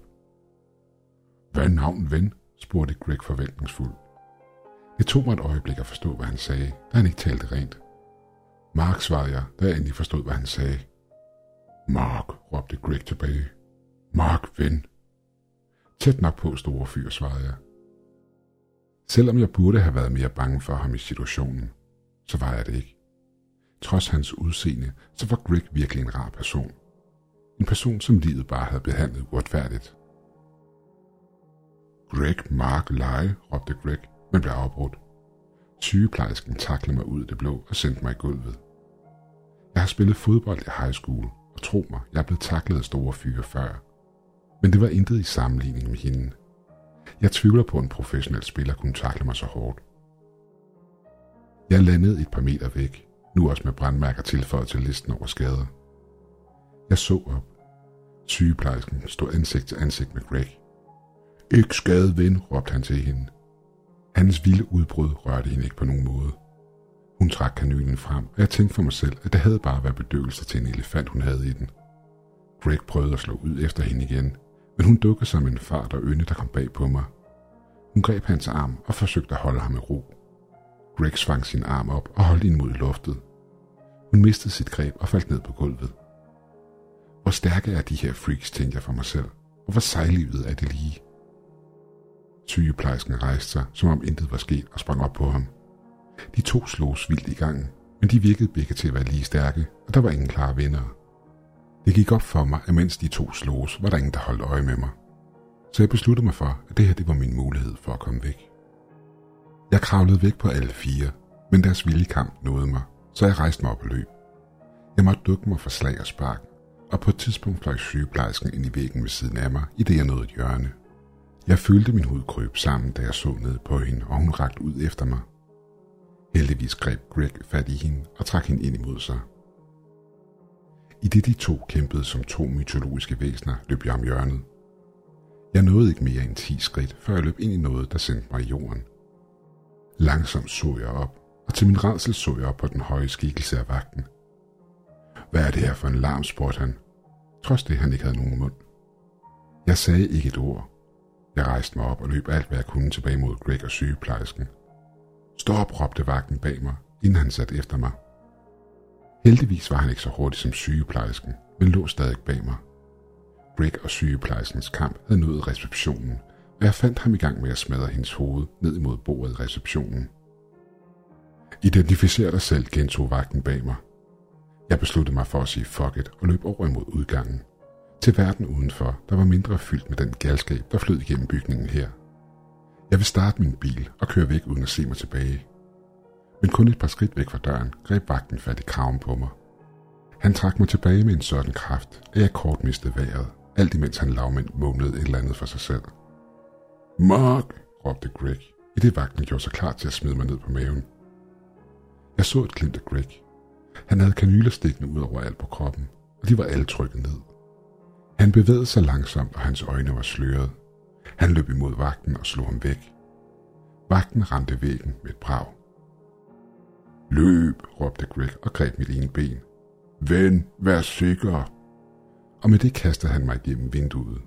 Hvad er navn, ven? spurgte Greg forventningsfuldt. Det tog mig et øjeblik at forstå, hvad han sagde, da han ikke talte rent. Mark, svarede jeg, da jeg endelig forstod, hvad han sagde. Mark, råbte Greg tilbage. Mark, ven. Tæt nok på, store fyr, svarede jeg. Selvom jeg burde have været mere bange for ham i situationen, så var jeg det ikke. Trods hans udseende, så var Greg virkelig en rar person. En person, som livet bare havde behandlet uretfærdigt. Greg, Mark, lege, råbte Greg, men blev afbrudt. Sygeplejersken taklede mig ud af det blå og sendte mig i gulvet. Jeg har spillet fodbold i high school, og tro mig, jeg er blevet taklet af store fyre før. Men det var intet i sammenligning med hende. Jeg tvivler på, at en professionel spiller kunne takle mig så hårdt. Jeg landede et par meter væk, nu også med brandmærker tilføjet til listen over skader. Jeg så op. Sygeplejersken stod ansigt til ansigt med Greg. Ikke skade ven, råbte han til hende. Hans vilde udbrud rørte hende ikke på nogen måde. Hun trak kanylen frem, og jeg tænkte for mig selv, at det havde bare været bedøvelse til en elefant, hun havde i den. Greg prøvede at slå ud efter hende igen, men hun dukkede som en fart og ynde, der kom bag på mig. Hun greb hans arm og forsøgte at holde ham i ro. Greg svang sin arm op og holdt hende mod loftet. Hun mistede sit greb og faldt ned på gulvet. Hvor stærke er de her freaks, tænkte jeg for mig selv, og hvor sejlivet er det lige. Sygeplejersken rejste sig, som om intet var sket, og sprang op på ham. De to slogs vildt i gangen, men de virkede begge til at være lige stærke, og der var ingen klare vinder. Det gik op for mig, at mens de to slås, var der ingen, der holdt øje med mig. Så jeg besluttede mig for, at det her det var min mulighed for at komme væk. Jeg kravlede væk på alle fire, men deres vilde kamp nåede mig, så jeg rejste mig op og løb. Jeg måtte dukke mig for slag og spark, og på et tidspunkt fløj sygeplejersken ind i væggen ved siden af mig, i det jeg nåede et hjørne. Jeg følte min hud krybe sammen, da jeg så ned på hende, og hun rakte ud efter mig. Heldigvis greb Greg fat i hende og trak hende ind imod sig. I det de to kæmpede som to mytologiske væsener, løb jeg om hjørnet. Jeg nåede ikke mere end 10 skridt, før jeg løb ind i noget, der sendte mig i jorden. Langsomt så jeg op, og til min redsel så jeg op på den høje skikkelse af vagten. Hvad er det her for en larm, spurgte han, trods det han ikke havde nogen mund. Jeg sagde ikke et ord. Jeg rejste mig op og løb alt, hvad jeg kunne tilbage mod Greg og sygeplejersken. Stop, råbte vagten bag mig, inden han satte efter mig. Heldigvis var han ikke så hurtig som sygeplejersken, men lå stadig bag mig. Greg og sygeplejerskens kamp havde nået receptionen, og jeg fandt ham i gang med at smadre hendes hoved ned imod bordet i receptionen. Identificer dig selv, gentog vagten bag mig. Jeg besluttede mig for at sige fuck it og løb over imod udgangen. Til verden udenfor, der var mindre fyldt med den galskab, der flød igennem bygningen her. Jeg vil starte min bil og køre væk uden at se mig tilbage. Men kun et par skridt væk fra døren greb vagten fat i kraven på mig. Han trak mig tilbage med en sådan kraft, at jeg kort mistede vejret, alt imens han lavmændt mumlede et eller andet for sig selv. Mark, råbte Greg, i det vagten gjorde sig klar til at smide mig ned på maven. Jeg så et glimt af Greg. Han havde kanyler stikkende ud over alt på kroppen, og de var alle trykket ned. Han bevægede sig langsomt, og hans øjne var sløret. Han løb imod vagten og slog ham væk. Vagten ramte væggen med et brag. Løb, råbte Greg og greb mit ene ben. Vend, vær sikker. Og med det kastede han mig igennem vinduet.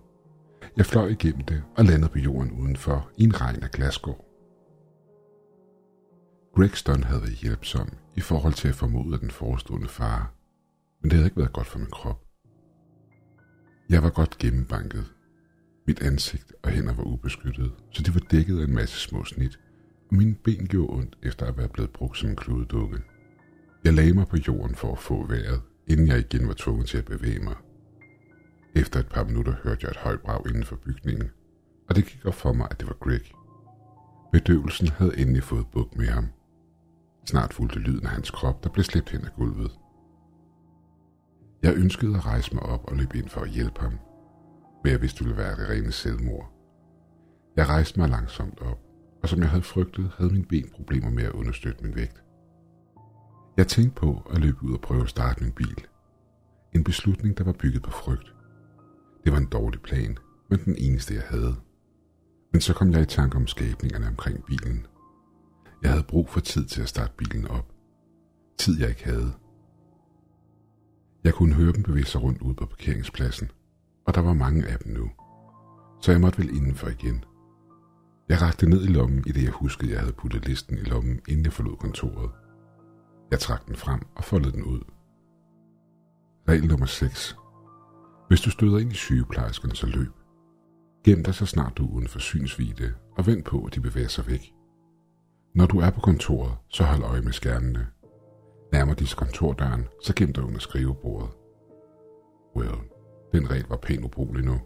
Jeg fløj igennem det og landede på jorden udenfor i en regn af glasgård. Gregston havde været hjælpsom i forhold til at formode den forestående fare, men det havde ikke været godt for min krop. Jeg var godt gennembanket. Mit ansigt og hænder var ubeskyttet, så de var dækket af en masse små snit, min mine ben gjorde ondt efter at være blevet brugt som en kludedukke. Jeg lagde mig på jorden for at få vejret, inden jeg igen var tvunget til at bevæge mig. Efter et par minutter hørte jeg et højt brag inden for bygningen, og det gik op for mig, at det var Greg. Bedøvelsen havde endelig fået buk med ham. Snart fulgte lyden af hans krop, der blev slæbt hen ad gulvet. Jeg ønskede at rejse mig op og løbe ind for at hjælpe ham, men jeg vidste, det ville være det rene selvmord. Jeg rejste mig langsomt op, og som jeg havde frygtet, havde min ben problemer med at understøtte min vægt. Jeg tænkte på at løbe ud og prøve at starte min bil. En beslutning, der var bygget på frygt. Det var en dårlig plan, men den eneste, jeg havde. Men så kom jeg i tanke om skabningerne omkring bilen. Jeg havde brug for tid til at starte bilen op. Tid, jeg ikke havde. Jeg kunne høre dem bevæge sig rundt ude på parkeringspladsen, og der var mange af dem nu. Så jeg måtte vel indenfor igen. Jeg rakte ned i lommen, i det jeg huskede, jeg havde puttet listen i lommen, inden jeg forlod kontoret. Jeg trak den frem og foldede den ud. Regel nummer 6. Hvis du støder ind i sygeplejerskerne, så løb. Gem dig så snart du er uden for synsvide, og vent på, at de bevæger sig væk. Når du er på kontoret, så hold øje med skærmene. Nærmer de kontordøren, så gem dig under skrivebordet. Well, den regel var pænt ubrugelig nu.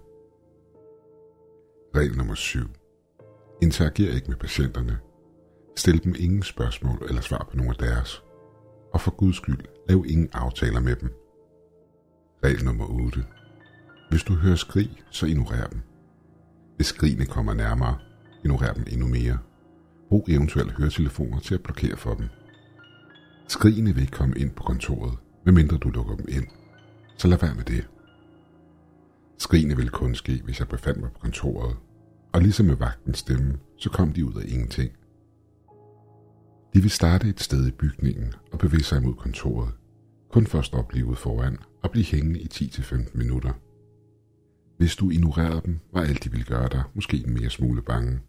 Regel nummer 7. Interager ikke med patienterne. Stil dem ingen spørgsmål eller svar på nogle af deres. Og for guds skyld, lav ingen aftaler med dem. Regel nummer 8. Hvis du hører skrig, så ignorer dem. Hvis skrigene kommer nærmere, ignorer dem endnu mere. Brug eventuelt høretelefoner til at blokere for dem. Skrigene vil ikke komme ind på kontoret, medmindre du lukker dem ind. Så lad være med det. Skrigene ville kun ske, hvis jeg befandt mig på kontoret, og ligesom med vagtens stemme, så kom de ud af ingenting. De vil starte et sted i bygningen og bevæge sig mod kontoret, kun for at stoppe livet foran og blive hængende i 10-15 minutter. Hvis du ignorerede dem, var alt de ville gøre dig måske en mere smule bange.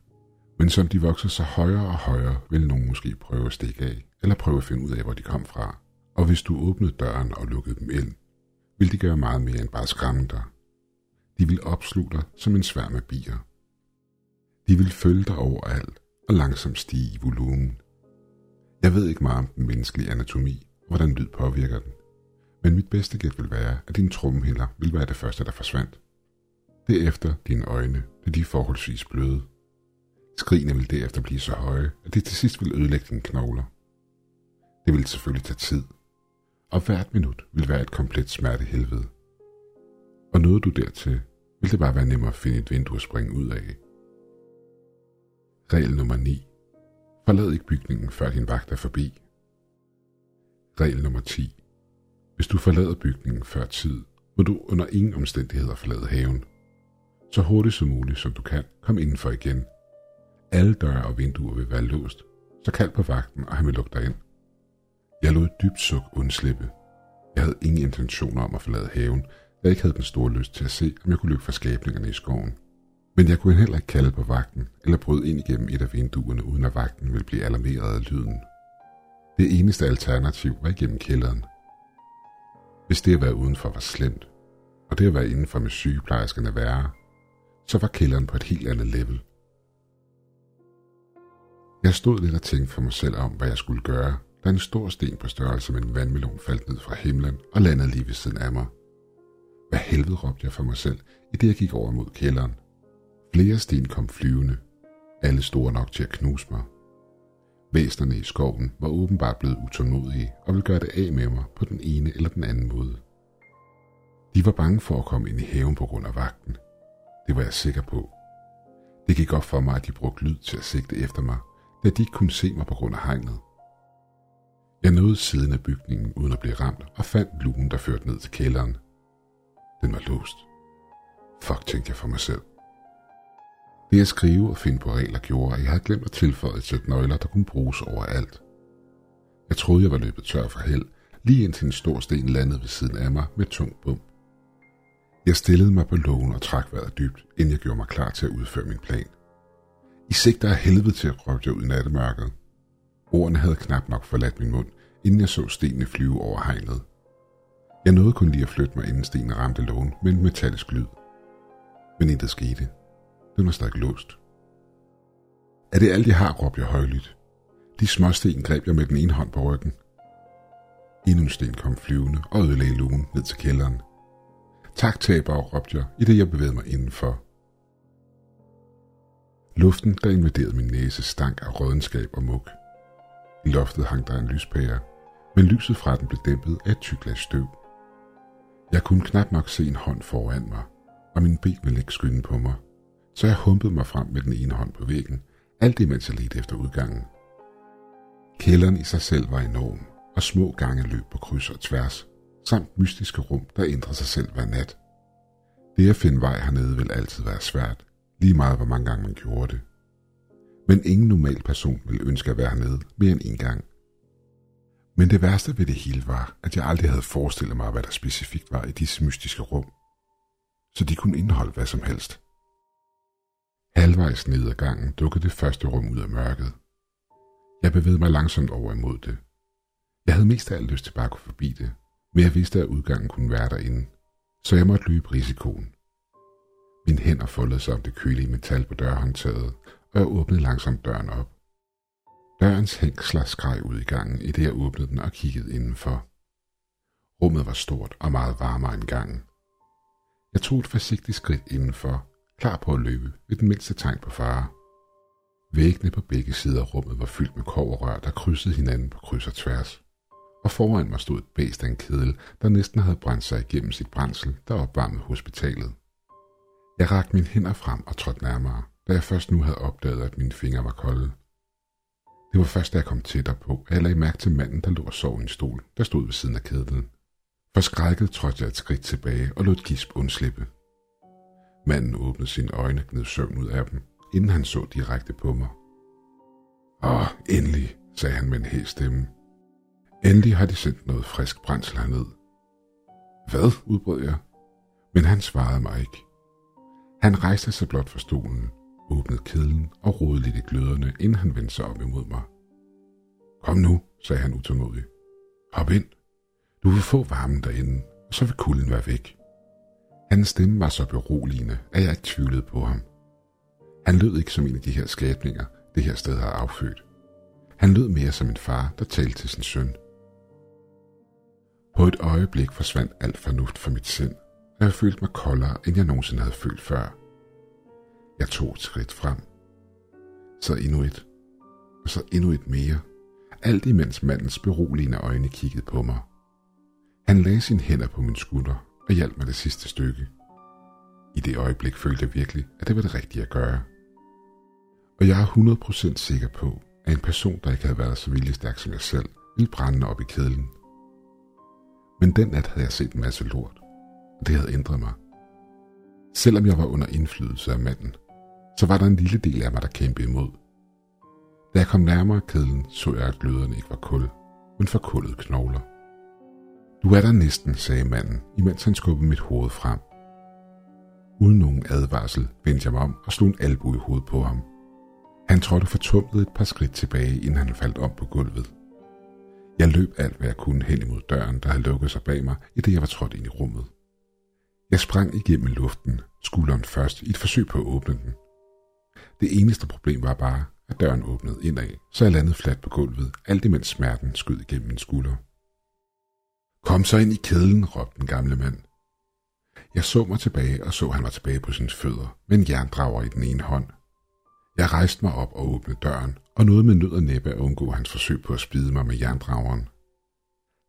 Men som de vokser sig højere og højere, vil nogen måske prøve at stikke af, eller prøve at finde ud af, hvor de kom fra. Og hvis du åbnede døren og lukkede dem ind, vil de gøre meget mere end bare skræmme dig. De vil opsluge dig som en sværm af bier. De vil følge dig overalt og langsomt stige i volumen. Jeg ved ikke meget om den menneskelige anatomi, og hvordan lyd påvirker den. Men mit bedste gæt vil være, at din trommehinder vil være det første, der forsvandt. Derefter dine øjne, da de er forholdsvis bløde. Skrigene vil derefter blive så høje, at det til sidst vil ødelægge dine knogler. Det vil selvfølgelig tage tid, og hvert minut vil være et komplet smertehelvede. Og nåede du dertil, vil det bare være nemmere at finde et vindue at springe ud af. Regel nummer 9. Forlad ikke bygningen, før din vagt er forbi. Regel nummer 10. Hvis du forlader bygningen før tid, må du under ingen omstændigheder forlade haven. Så hurtigt som muligt, som du kan, kom indenfor igen. Alle døre og vinduer vil være låst, så kald på vagten, og han vil lukke dig ind. Jeg lod et dybt suk undslippe. Jeg havde ingen intentioner om at forlade haven, da jeg ikke havde den store lyst til at se, om jeg kunne løbe fra skabningerne i skoven. Men jeg kunne heller ikke kalde på vagten eller bryde ind igennem et af vinduerne, uden at vagten ville blive alarmeret af lyden. Det eneste alternativ var igennem kælderen. Hvis det at være udenfor var slemt, og det at være indenfor med sygeplejerskerne værre, så var kælderen på et helt andet level. Jeg stod lidt og tænkte for mig selv om, hvad jeg skulle gøre, da en stor sten på størrelse med en vandmelon faldt ned fra himlen og landede lige ved siden af mig. Hvad helvede råbte jeg for mig selv, i det jeg gik over mod kælderen. Flere sten kom flyvende, alle store nok til at knuse mig. Væsnerne i skoven var åbenbart blevet utålmodige og ville gøre det af med mig på den ene eller den anden måde. De var bange for at komme ind i haven på grund af vagten. Det var jeg sikker på. Det gik op for mig, at de brugte lyd til at sigte efter mig, da de ikke kunne se mig på grund af hegnet. Jeg nåede siden af bygningen uden at blive ramt og fandt lugen, der førte ned til kælderen. Den var låst. Fuck, tænkte jeg for mig selv. Det at skrive og finde på regler gjorde, at jeg havde glemt at tilføje et sæt nøgler, der kunne bruges overalt. Jeg troede, jeg var løbet tør for held, lige indtil en stor sten landede ved siden af mig med tung bum. Jeg stillede mig på lågen og trak vejret dybt, inden jeg gjorde mig klar til at udføre min plan. I sigter af helvede til at råbe jeg ud i nattemørket. Ordene havde knap nok forladt min mund, inden jeg så stenene flyve over hegnet. Jeg nåede kun lige at flytte mig, inden stenen ramte lågen med en metallisk lyd. Men intet skete. Den var stadig låst. Er det alt, jeg har, råbte jeg højlydt. De småsten greb jeg med den ene hånd på ryggen. Endnu en sten kom flyvende og ødelagde lugen ned til kælderen. Tak, taber, råbte jeg, i det jeg bevægede mig indenfor. Luften, der invaderede min næse, stank af rådenskab og muk. I loftet hang der en lyspære, men lyset fra den blev dæmpet af et tyk lag støv. Jeg kunne knap nok se en hånd foran mig, og min ben ville ikke skynde på mig, så jeg humpede mig frem med den ene hånd på væggen, alt imens jeg ledte efter udgangen. Kælderen i sig selv var enorm, og små gange løb på kryds og tværs, samt mystiske rum, der ændrede sig selv hver nat. Det at finde vej hernede vil altid være svært, lige meget hvor mange gange man gjorde det. Men ingen normal person ville ønske at være hernede mere end en gang. Men det værste ved det hele var, at jeg aldrig havde forestillet mig, hvad der specifikt var i disse mystiske rum. Så de kunne indeholde hvad som helst. Halvvejs ned ad gangen dukkede det første rum ud af mørket. Jeg bevægede mig langsomt over imod det. Jeg havde mest af alt lyst til bare at gå forbi det, men jeg vidste, at udgangen kunne være derinde, så jeg måtte løbe risikoen. Mine hænder foldede sig om det kølige metal på dørhåndtaget, og jeg åbnede langsomt døren op. Dørens hængsler skreg ud i gangen, i det jeg åbnede den og kiggede indenfor. Rummet var stort og meget varmere end gangen. Jeg tog et forsigtigt skridt indenfor, klar på at løbe ved den mindste tegn på fare. Væggene på begge sider af rummet var fyldt med koverrør, der krydsede hinanden på kryds og tværs. Og foran mig stod et bæst af en kedel, der næsten havde brændt sig igennem sit brændsel, der opvarmede hospitalet. Jeg rakte mine hænder frem og trådte nærmere, da jeg først nu havde opdaget, at mine fingre var kolde. Det var først, da jeg kom tættere på, at jeg lagde mærke til manden, der lå og sov i en stol, der stod ved siden af kedlen. Forskrækket trådte jeg et skridt tilbage og lod et gisp undslippe. Manden åbnede sine øjne og gned søvn ud af dem, inden han så direkte på mig. Åh, endelig, sagde han med en hæs stemme. Endelig har de sendt noget frisk brændsel herned. Hvad, udbrød jeg. Men han svarede mig ikke. Han rejste sig blot fra stolen, åbnede kedlen og rodede lidt i gløderne, inden han vendte sig op imod mig. Kom nu, sagde han utålmodigt. Hop ind. Du vil få varmen derinde, og så vil kulden være væk. Hans stemme var så beroligende, at jeg ikke tvivlede på ham. Han lød ikke som en af de her skabninger, det her sted har affødt. Han lød mere som en far, der talte til sin søn. På et øjeblik forsvandt alt fornuft fra mit sind, og jeg følte mig koldere, end jeg nogensinde havde følt før. Jeg tog et skridt frem. Så endnu et. Og så endnu et mere. Alt imens mandens beroligende øjne kiggede på mig. Han lagde sine hænder på min skulder og hjalp med det sidste stykke. I det øjeblik følte jeg virkelig, at det var det rigtige at gøre. Og jeg er 100% sikker på, at en person, der ikke havde været så viljestærk som jeg selv, ville brænde op i kedlen. Men den nat havde jeg set en masse lort, og det havde ændret mig. Selvom jeg var under indflydelse af manden, så var der en lille del af mig, der kæmpede imod. Da jeg kom nærmere kedlen, så jeg, at gløderne ikke var kul, men forkullede knogler. Du er der næsten, sagde manden, imens han skubbede mit hoved frem. Uden nogen advarsel vendte jeg mig om og slog en albu i hovedet på ham. Han trådte fortumlet et par skridt tilbage, inden han faldt om på gulvet. Jeg løb alt, hvad jeg kunne hen imod døren, der havde lukket sig bag mig, i det jeg var trådt ind i rummet. Jeg sprang igennem luften, skulderen først, i et forsøg på at åbne den. Det eneste problem var bare, at døren åbnede indad, så jeg landede fladt på gulvet, alt imens smerten skød igennem min skulder. Kom så ind i kedlen, råbte den gamle mand. Jeg så mig tilbage og så, at han var tilbage på sine fødder, med en jerndrager i den ene hånd. Jeg rejste mig op og åbnede døren, og nåede med nød og næppe at undgå hans forsøg på at spide mig med jerndrageren.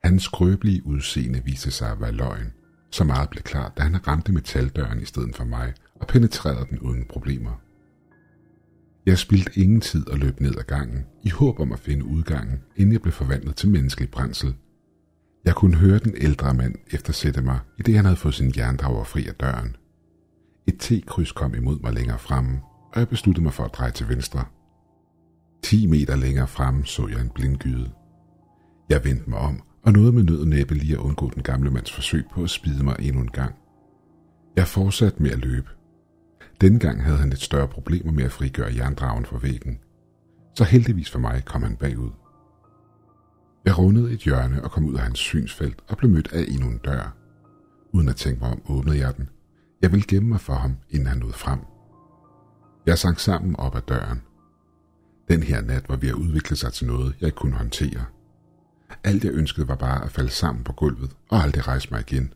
Hans skrøbelige udseende viste sig at være løgn. Så meget blev klart, da han ramte metaldøren i stedet for mig og penetrerede den uden problemer. Jeg spildte ingen tid og løb ned ad gangen, i håb om at finde udgangen, inden jeg blev forvandlet til menneskelig brændsel. Jeg kunne høre den ældre mand eftersætte mig, i det han havde fået sin jerndrager fri af døren. Et T-kryds kom imod mig længere fremme, og jeg besluttede mig for at dreje til venstre. 10 meter længere fremme så jeg en blindgyde. Jeg vendte mig om og nåede med nød og næppe lige at undgå den gamle mands forsøg på at spide mig endnu en gang. Jeg fortsatte med at løbe. Denne gang havde han lidt større problemer med at frigøre jerndragen fra væggen. Så heldigvis for mig kom han bagud. Jeg rundede et hjørne og kom ud af hans synsfelt og blev mødt af endnu en dør. Uden at tænke mig om, åbnede jeg den. Jeg ville gemme mig for ham, inden han nåede frem. Jeg sank sammen op ad døren. Den her nat var ved at udvikle sig til noget, jeg ikke kunne håndtere. Alt jeg ønskede var bare at falde sammen på gulvet og aldrig rejse mig igen.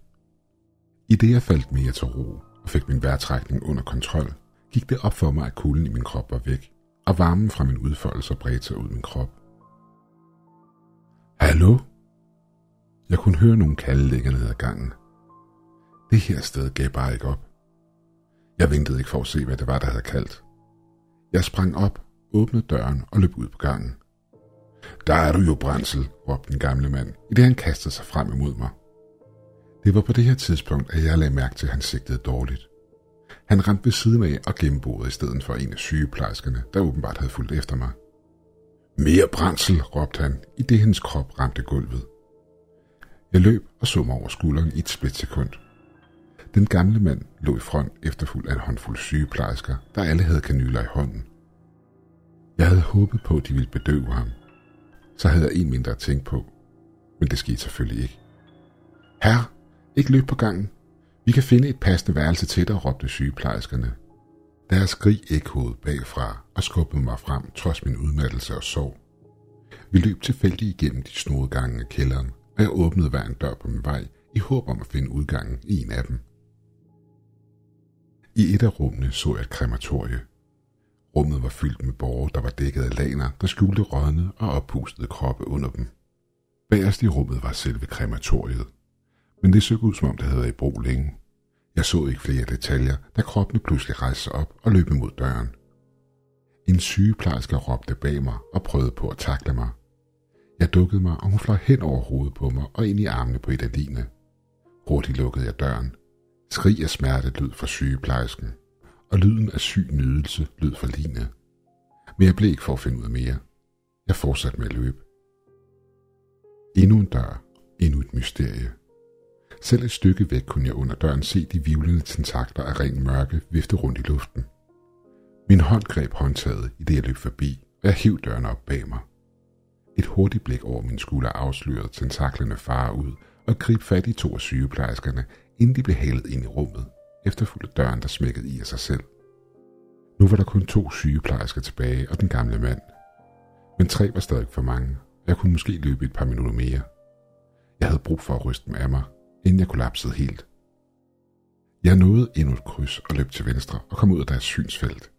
I det jeg faldt mere til ro og fik min vejrtrækning under kontrol, gik det op for mig, at kulden i min krop var væk, og varmen fra min udfoldelse bredte sig ud min krop. Hallo? Jeg kunne høre nogen kalde ligge ned ad gangen. Det her sted gav bare ikke op. Jeg ventede ikke for at se, hvad det var, der havde kaldt. Jeg sprang op, åbnede døren og løb ud på gangen. Der er du jo, brændsel, råbte den gamle mand, i det han kastede sig frem imod mig. Det var på det her tidspunkt, at jeg lagde mærke til, at han sigtede dårligt. Han ramte ved siden af og gennembordet i stedet for en af sygeplejerskerne, der åbenbart havde fulgt efter mig. Mere brændsel, råbte han, i det hendes krop ramte gulvet. Jeg løb og så mig over skulderen i et splitsekund. Den gamle mand lå i front efterfuld af en håndfuld sygeplejersker, der alle havde kanyler i hånden. Jeg havde håbet på, at de ville bedøve ham. Så havde jeg en mindre at tænke på. Men det skete selvfølgelig ikke. Herre, ikke løb på gangen. Vi kan finde et passende værelse til dig, råbte sygeplejerskerne. Deres skrig ekkoede bagfra og skubbede mig frem trods min udmattelse og sorg. Vi løb tilfældigt igennem de snode gange af kælderen, og jeg åbnede hver en dør på min vej i håb om at finde udgangen i en af dem. I et af rummene så jeg et krematorie. Rummet var fyldt med borgere, der var dækket af laner, der skjulte rådne og oppustede kroppe under dem. Bagerst i rummet var selve krematoriet, men det så ud som om det havde været i brug længe. Jeg så ikke flere detaljer, da kroppen pludselig rejste sig op og løb imod døren. En sygeplejerske råbte bag mig og prøvede på at takle mig. Jeg dukkede mig, og hun fløj hen over hovedet på mig og ind i armene på et af dine. Hurtigt lukkede jeg døren. Skrig af smerte lød fra sygeplejersken, og lyden af syg nydelse lød fra Line. Men jeg blev ikke for at finde ud af mere. Jeg fortsatte med at løbe. Endnu en dør, endnu et mysterie. Selv et stykke væk kunne jeg under døren se de vivlende tentakler af ren mørke vifte rundt i luften. Min hånd greb håndtaget, i det jeg løb forbi, og jeg hiv døren op bag mig. Et hurtigt blik over min skulder afslørede tentaklerne far ud og grib fat i to af sygeplejerskerne, inden de blev halet ind i rummet, efterfulgt døren, der smækkede i af sig selv. Nu var der kun to sygeplejersker tilbage og den gamle mand. Men tre var stadig for mange, og jeg kunne måske løbe et par minutter mere. Jeg havde brug for at ryste dem af mig, inden jeg kollapsede helt. Jeg nåede endnu et kryds og løb til venstre og kom ud af deres synsfelt.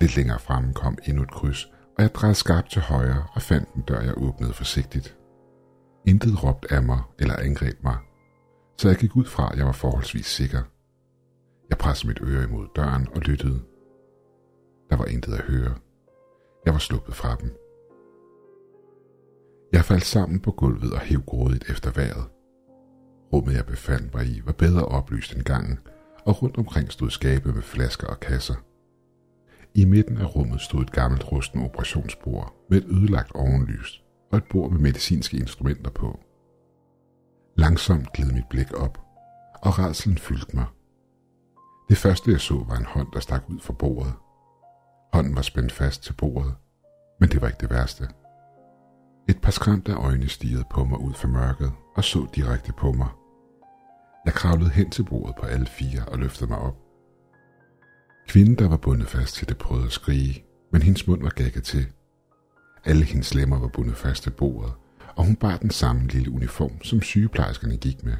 Lidt længere fremme kom endnu et kryds, og jeg drejede skarpt til højre og fandt en dør, jeg åbnede forsigtigt. Intet råbte af mig eller angreb mig, så jeg gik ud fra, at jeg var forholdsvis sikker. Jeg pressede mit øre imod døren og lyttede. Der var intet at høre. Jeg var sluppet fra dem. Jeg faldt sammen på gulvet og hæv grådigt efter vejret. Rummet, jeg befandt mig i, var bedre oplyst end gangen, og rundt omkring stod skabe med flasker og kasser. I midten af rummet stod et gammelt rusten operationsbord med et ødelagt ovenlys og et bord med medicinske instrumenter på. Langsomt gled mit blik op, og redselen fyldte mig. Det første jeg så var en hånd, der stak ud fra bordet. Hånden var spændt fast til bordet, men det var ikke det værste. Et par skræmte øjne stirrede på mig ud fra mørket og så direkte på mig. Jeg kravlede hen til bordet på alle fire og løftede mig op. Kvinden, der var bundet fast til det, prøvede at skrige, men hendes mund var gækket til. Alle hendes lemmer var bundet fast til bordet, og hun bar den samme lille uniform, som sygeplejerskerne gik med.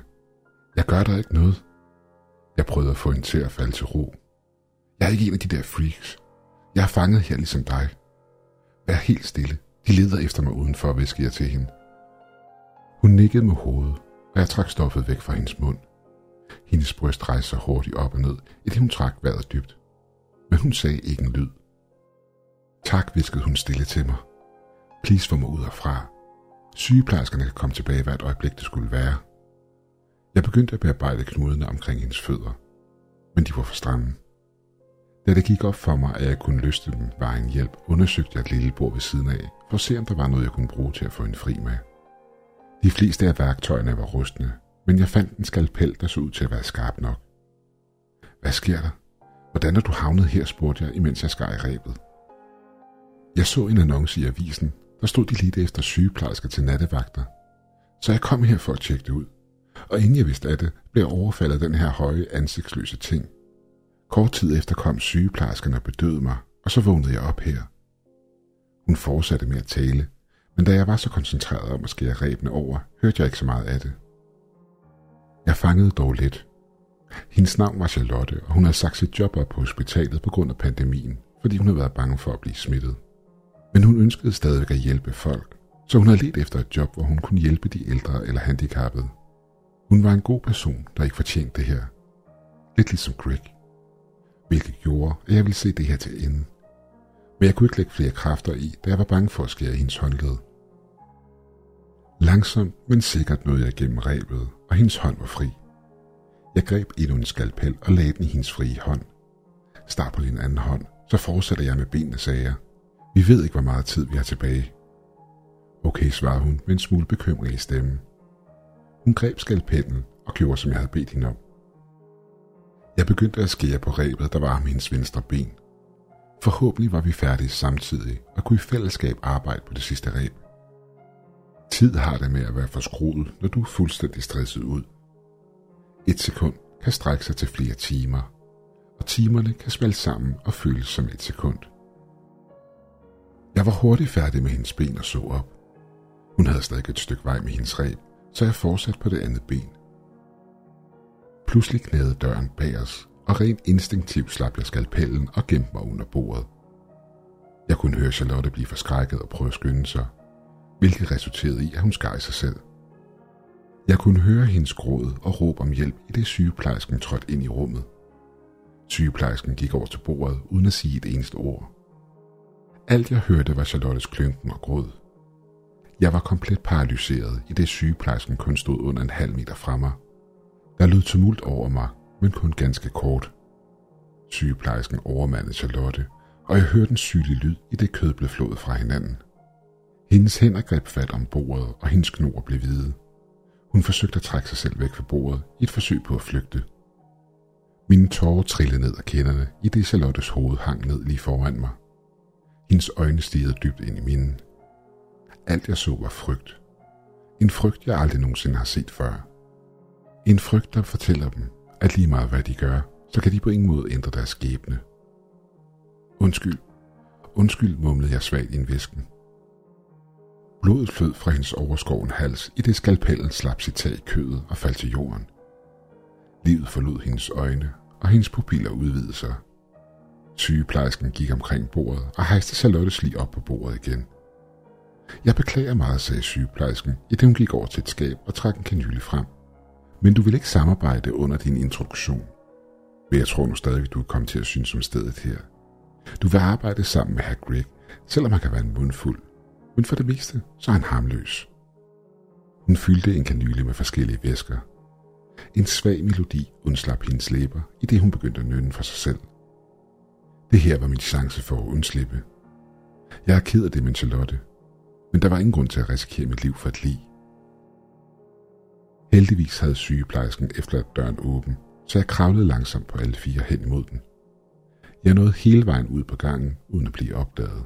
Jeg gør der ikke noget. Jeg prøvede at få hende til at falde til ro. Jeg er ikke en af de der freaks. Jeg er fanget her ligesom dig. Vær helt stille. De leder efter mig udenfor, viskede jeg til hende. Hun nikkede med hovedet, og jeg trak stoffet væk fra hendes mund. Hendes bryst rejste sig hurtigt op og ned, idet hun trak vejret dybt. Men hun sagde ikke en lyd. Tak, viskede hun stille til mig. Please få mig ud herfra. Sygeplejerskerne kan komme tilbage hvert øjeblik, det skulle være. Jeg begyndte at bearbejde knudene omkring hendes fødder, men de var for stramme. Da det gik op for mig, at jeg kunne løste dem, var en hjælp, undersøgte jeg et lille bord ved siden af, for at se, om der var noget, jeg kunne bruge til at få en fri med. De fleste af værktøjerne var rustne, men jeg fandt en skalpel, der så ud til at være skarp nok. Hvad sker der? Hvordan er du havnet her, spurgte jeg, imens jeg skar i rebet. Jeg så en annonce i avisen, der stod de lige efter sygeplejersker til nattevagter. Så jeg kom her for at tjekke det ud. Og inden jeg vidste af det, blev jeg overfaldet af den her høje, ansigtsløse ting. Kort tid efter kom sygeplejerskerne og bedøvede mig, og så vågnede jeg op her. Hun fortsatte med at tale, men da jeg var så koncentreret om at skære rebene over, hørte jeg ikke så meget af det. Jeg fangede dog lidt. Hendes navn var Charlotte, og hun havde sagt sit job op på hospitalet på grund af pandemien, fordi hun havde været bange for at blive smittet. Men hun ønskede stadig at hjælpe folk, så hun havde let efter et job, hvor hun kunne hjælpe de ældre eller handicappede. Hun var en god person, der ikke fortjente det her. Lidt ligesom Greg. Hvilket gjorde, at jeg ville se det her til ende. Men jeg kunne ikke lægge flere kræfter i, da jeg var bange for at skære hendes håndled. Langsomt, men sikkert nåede jeg gennem rebet, og hendes hånd var fri. Jeg greb endnu en skalpel og lagde den i hendes frie hånd. Start på din anden hånd, så fortsætter jeg med benene, sagde jeg. Vi ved ikke, hvor meget tid vi har tilbage. Okay, svarede hun med en smule bekymring i stemmen. Hun greb skalpellen og gjorde, som jeg havde bedt hende om. Jeg begyndte at skære på rebet, der var om hendes venstre ben. Forhåbentlig var vi færdige samtidig og kunne i fællesskab arbejde på det sidste reb. Tid har det med at være forskruet, når du er fuldstændig stresset ud. Et sekund kan strække sig til flere timer, og timerne kan smelte sammen og føles som et sekund. Jeg var hurtigt færdig med hendes ben og så op. Hun havde stadig et stykke vej med hendes reb, så jeg fortsatte på det andet ben. Pludselig knæede døren bag os, og rent instinktivt slap jeg skalpellen og gemte mig under bordet. Jeg kunne høre Charlotte blive forskrækket og prøve at skynde sig, hvilket resulterede i, at hun skar i sig selv. Jeg kunne høre hendes gråd og råb om hjælp, i det sygeplejersken trådte ind i rummet. Sygeplejersken gik over til bordet uden at sige et eneste ord. Alt jeg hørte var Charlottes klynken og gråd. Jeg var komplet paralyseret, i det sygeplejersken kun stod under en halv meter fra mig. Der lød tumult over mig, men kun ganske kort. Sygeplejersken overmandede Charlotte, og jeg hørte en sygelig lyd, i det kød blev flået fra hinanden. Hendes hænder greb fat om bordet, og hendes knor blev hvide. Hun forsøgte at trække sig selv væk fra bordet i et forsøg på at flygte. Mine tårer trillede ned ad kinderne, i det Charlottes hoved hang ned lige foran mig. Hendes øjne stirrede dybt ind i mine. Alt jeg så var frygt. En frygt, jeg aldrig nogensinde har set før. En frygt, der fortæller dem, at lige meget hvad de gør, så kan de på ingen måde ændre deres skæbne. Undskyld. Undskyld, mumlede jeg svagt i en visken. Blodet flød fra hendes overskoven hals, i det skalpellen slap sit tag i kødet og faldt til jorden. Livet forlod hendes øjne, og hendes pupiller udvidede sig. Sygeplejersken gik omkring bordet og hejste Charlottes lige op på bordet igen. Jeg beklager meget, sagde sygeplejersken, i det hun gik over til et skab og trak en kanyle frem. Men du vil ikke samarbejde under din introduktion. Men jeg tror nu stadig, du er kommet til at synes om stedet her. Du vil arbejde sammen med herr Greg, selvom han kan være en mundfuld. Men for det meste, så er han harmløs. Hun fyldte en kanyle med forskellige væsker. En svag melodi undslap hendes læber, i det hun begyndte at nynne for sig selv. Det her var min chance for at undslippe. Jeg er ked af det min Charlotte, men der var ingen grund til at risikere mit liv for et lig. Heldigvis havde sygeplejersken efterladt døren åben, så jeg kravlede langsomt på alle fire hen imod den. Jeg nåede hele vejen ud på gangen, uden at blive opdaget.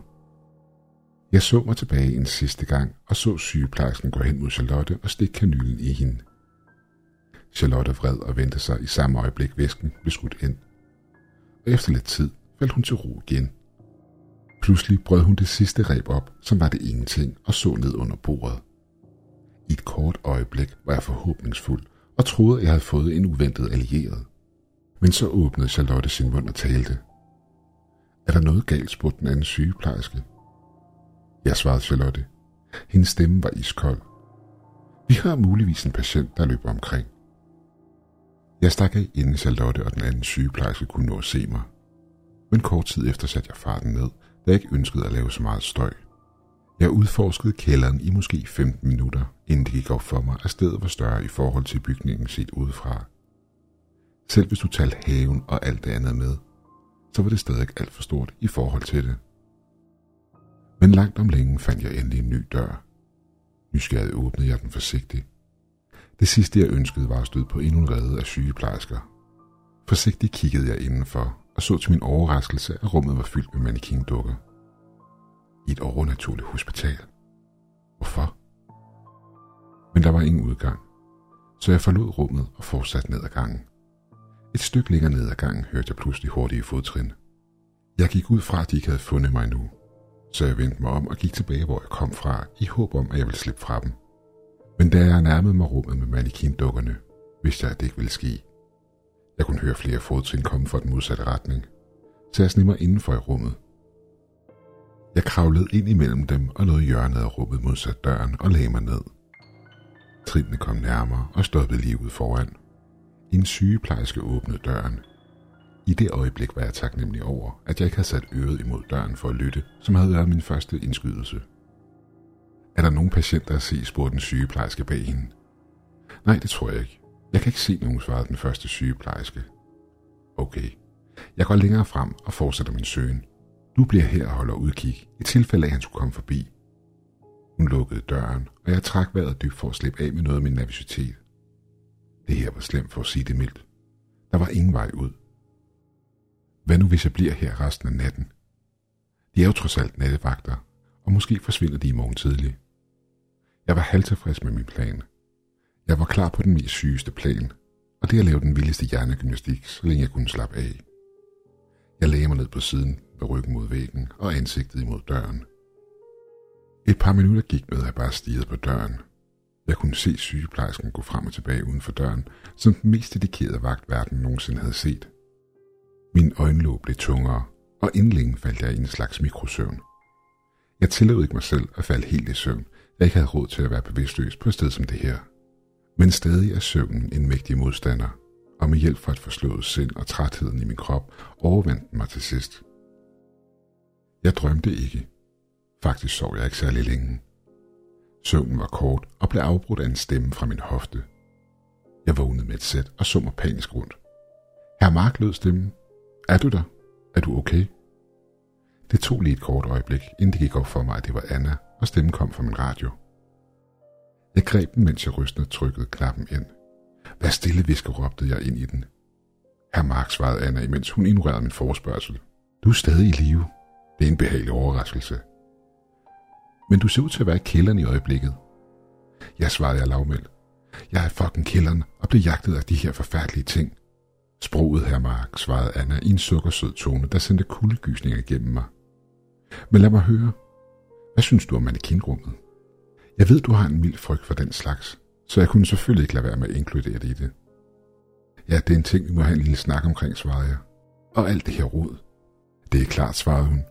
Jeg så mig tilbage en sidste gang og så sygeplejersken gå hen mod Charlotte og stikke kanylen i hende. Charlotte vred og vendte sig i samme øjeblik væsken blev skudt ind. Og efter lidt tid faldt hun til ro igen. Pludselig brød hun det sidste reb op, som var det ingenting, og så ned under bordet. I et kort øjeblik var jeg forhåbningsfuld og troede, at jeg havde fået en uventet allieret. Men så åbnede Charlotte sin mund og talte. Er der noget galt, spurgte den anden sygeplejerske. Jeg svarede Charlotte. Hendes stemme var iskold. Vi har muligvis en patient, der løber omkring. Jeg stak af, inden Charlotte og den anden sygeplejerske kunne nå at se mig. Men kort tid efter satte jeg farten ned, da jeg ikke ønskede at lave så meget støj. Jeg udforskede kælderen i måske 15 minutter, inden det gik op for mig, at stedet var større i forhold til bygningen set udefra. Selv hvis du talte haven og alt det andet med, så var det stadig alt for stort i forhold til det. Men langt om længe fandt jeg endelig en ny dør. Nysgerrigt åbnede jeg den forsigtigt. Det sidste jeg ønskede var at støde på endnu en redde af sygeplejersker. Forsigtigt kiggede jeg indenfor og så til min overraskelse, at rummet var fyldt med mannequin-dukker. I et overnaturligt hospital. Hvorfor? Men der var ingen udgang, så jeg forlod rummet og fortsatte ned ad gangen. Et stykke længere ned ad gangen hørte jeg pludselig hurtige fodtrin. Jeg gik ud fra, at de ikke havde fundet mig nu, så jeg vendte mig om og gik tilbage, hvor jeg kom fra, i håb om, at jeg ville slippe fra dem. Men da jeg nærmede mig rummet med mannequin-dukkerne, vidste jeg, at det ikke ville ske. Jeg kunne høre flere fodtrin komme fra den modsatte retning, så jeg sneg mig indenfor i rummet. Jeg kravlede ind imellem dem og nåede hjørnet af rummet modsat døren og lagde mig ned. Trinene kom nærmere og stoppede lige ud foran. En sygeplejerske åbnede døren. I det øjeblik var jeg taknemmelig over, at jeg ikke havde sat øret imod døren for at lytte, som havde været min første indskydelse. Er der nogen patienter at se, spurgte den sygeplejerske bag hende. Nej, det tror jeg ikke. Jeg kan ikke se nogen, svarede den første sygeplejerske. Okay. Jeg går længere frem og fortsætter min søgen. Du bliver her og holder udkig, i tilfælde af, at han skulle komme forbi. Hun lukkede døren, og jeg trak vejret dybt for at slippe af med noget af min nervøsitet. Det her var slemt for at sige det mildt. Der var ingen vej ud. Hvad nu hvis jeg bliver her resten af natten? De er jo trods alt nattevagter, og måske forsvinder de i morgen tidlig. Jeg var halvtilfreds med min plan. Jeg var klar på den mest sygeste plan, og det at lave den vildeste hjernegymnastik, så længe jeg kunne slappe af. Jeg lagde mig ned på siden med ryggen mod væggen og ansigtet imod døren. Et par minutter gik med, at jeg bare stirrede på døren. Jeg kunne se sygeplejersken gå frem og tilbage uden for døren, som den mest dedikerede vagt verden nogensinde havde set. Min øjenlåg blev tungere, og inden længe faldt jeg i en slags mikrosøvn. Jeg tillod ikke mig selv at falde helt i søvn, jeg ikke havde råd til at være bevidstløs på et sted som det her. Men stadig er søvnen en mægtig modstander, og med hjælp fra et forslået sind og trætheden i min krop overvandt den mig til sidst. Jeg drømte ikke. Faktisk sov jeg ikke særlig længe. Søvnen var kort og blev afbrudt af en stemme fra min hofte. Jeg vågnede med et sæt og så mig panisk rundt. Herr Mark lød stemmen. Er du der? Er du okay? Det tog lige et kort øjeblik, inden det gik op for mig, at det var Anna, og stemmen kom fra min radio. Jeg greb den, mens jeg rystende trykkede knappen ind. Vær stille, visker, råbte jeg ind i den. Herr Mark svarede Anna, imens hun ignorerede min forespørgsel. Du er stadig i live. Det er en behagelig overraskelse. Men du ser ud til at være i kælderen i øjeblikket. Jeg svarede jeg lavmældt. Jeg er fucking kælderen og blev jagtet af de her forfærdelige ting. Sproget, herr Mark, svarede Anna i en sukkersød tone, der sendte kuldegysninger igennem mig. Men lad mig høre. Hvad synes du om mannequinrummet? Jeg ved, du har en mild frygt for den slags, så jeg kunne selvfølgelig ikke lade være med at inkludere det i det. Ja, det er en ting, vi må have en lille snak omkring, svarede jeg. Og alt det her rod. Det er klart, svarede hun.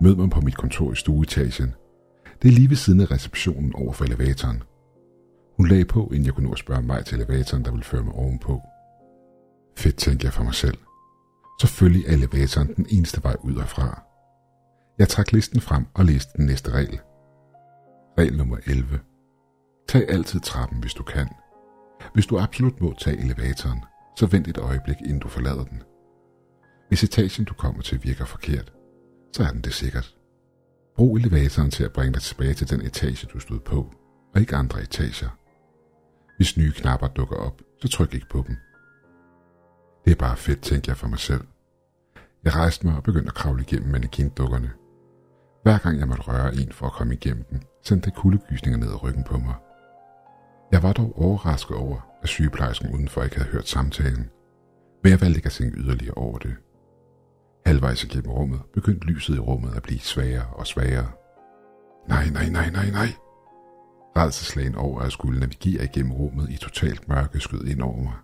Mød mig på mit kontor i stueetagen. Det er lige ved siden af receptionen over for elevatoren. Hun lagde på, inden jeg kunne nå at spørge mig til elevatoren, der ville føre mig ovenpå. Fedt, tænkte jeg for mig selv. Selvfølgelig er elevatoren den eneste vej ud fra. Jeg trak listen frem og læste den næste regel. Regel nummer 11. Tag altid trappen, hvis du kan. Hvis du absolut må tage elevatoren, så vent et øjeblik, inden du forlader den. Hvis etagen, du kommer til, virker forkert, så er den det sikkert. Brug elevatoren til at bringe dig tilbage til den etage, du stod på, og ikke andre etager. Hvis nye knapper dukker op, så tryk ikke på dem. Det er bare fedt, tænkte jeg for mig selv. Jeg rejste mig og begyndte at kravle igennem mannequin-dukkerne. Hver gang jeg måtte røre en for at komme igennem den, sendte det kuldegysninger ned ad ryggen på mig. Jeg var dog overrasket over, at sygeplejersken udenfor ikke havde hørt samtalen, men jeg valgte ikke at tænke yderligere over det. Halvvejs igennem rummet begyndte lyset i rummet at blive svagere og svagere. Nej, nej, nej, nej, nej. Redselslagen over at skulle navigere igennem rummet i totalt mørke skød ind over mig.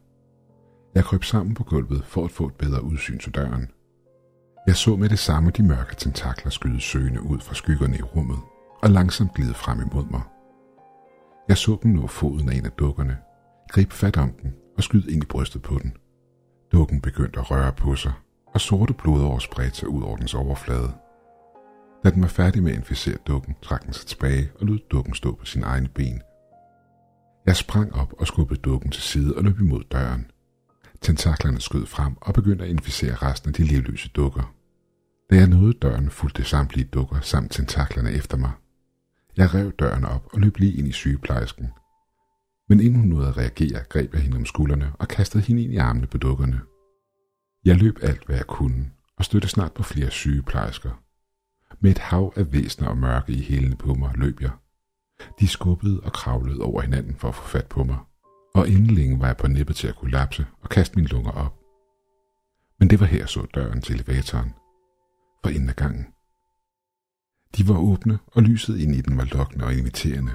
Jeg kryb sammen på gulvet for at få et bedre udsyn til døren. Jeg så med det samme de mørke tentakler skyde søgende ud fra skyggerne i rummet og langsomt glide frem imod mig. Jeg så dem nå foden af en af dukkerne, gribe fat om den og skyde ind i brystet på den. Dukken begyndte at røre på sig, og sorte blodår spredte sig ud over dens overflade. Da den var færdig med at inficere dukken, trak den sig tilbage og lod dukken stå på sine egne ben. Jeg sprang op og skubbede dukken til side og løb imod døren. Tentaklerne skød frem og begyndte at inficere resten af de livløse dukker. Da jeg nåede døren, fulgte samtlige dukker samt tentaklerne efter mig. Jeg rev døren op og løb lige ind i sygeplejersken. Men inden hun nåede at reagere, greb jeg hende om skuldrene og kastede hende ind i armene på dukkerne. Jeg løb alt, hvad jeg kunne, og støtte snart på flere sygeplejersker. Med et hav af væsner og mørke i hælene på mig løb jeg. De skubbede og kravlede over hinanden for at få fat på mig, og inden længe var jeg på nippet til at kollapse og kaste mine lunger op. Men det var her så døren til elevatoren, for inden af gangen. De var åbne, og lyset ind i den var lokkende og inviterende.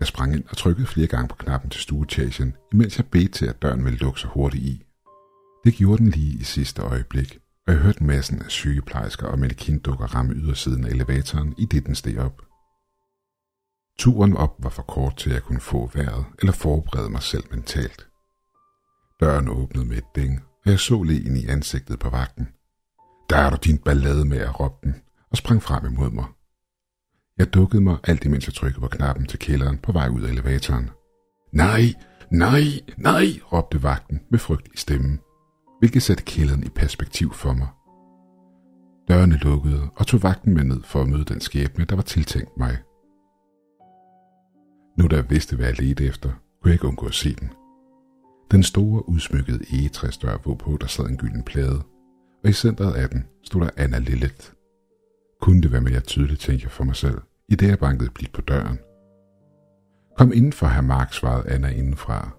Jeg sprang ind og trykkede flere gange på knappen til stueetagen, imens jeg bedte til, at døren ville lukke sig hurtigt i. Det gjorde den lige i sidste øjeblik, og jeg hørte massen af sygeplejersker og mannequin-dukker ramme ydersiden af elevatoren, i det den steg op. Turen op var for kort til, at jeg kunne få vejret eller forberede mig selv mentalt. Døren åbnede med et ding, og jeg så Leen i ansigtet på vagten. Der er du din ballade med at råbe den, og sprang frem imod mig. Jeg dukkede mig alt imens jeg trykkede på knappen til kælderen på vej ud af elevatoren. Nej, nej, nej, råbte vagten med frygt i stemmen, hvilket satte kælderen i perspektiv for mig. Dørene lukkede og tog vagten med ned for at møde den skæbne, der var tiltænkt mig. Nu da jeg vidste, hvad jeg ledte efter, kunne jeg ikke undgå at se den. Den store, udsmykkede egetræsdør, hvorpå der sad en gylden plade, og i centret af den stod der Anna Lillet. Kunne det være mere tydeligt, tænkte jeg for mig selv, i det jeg bankede blidt på døren. Kom indenfor, herr Mark, svarede Anna indenfra.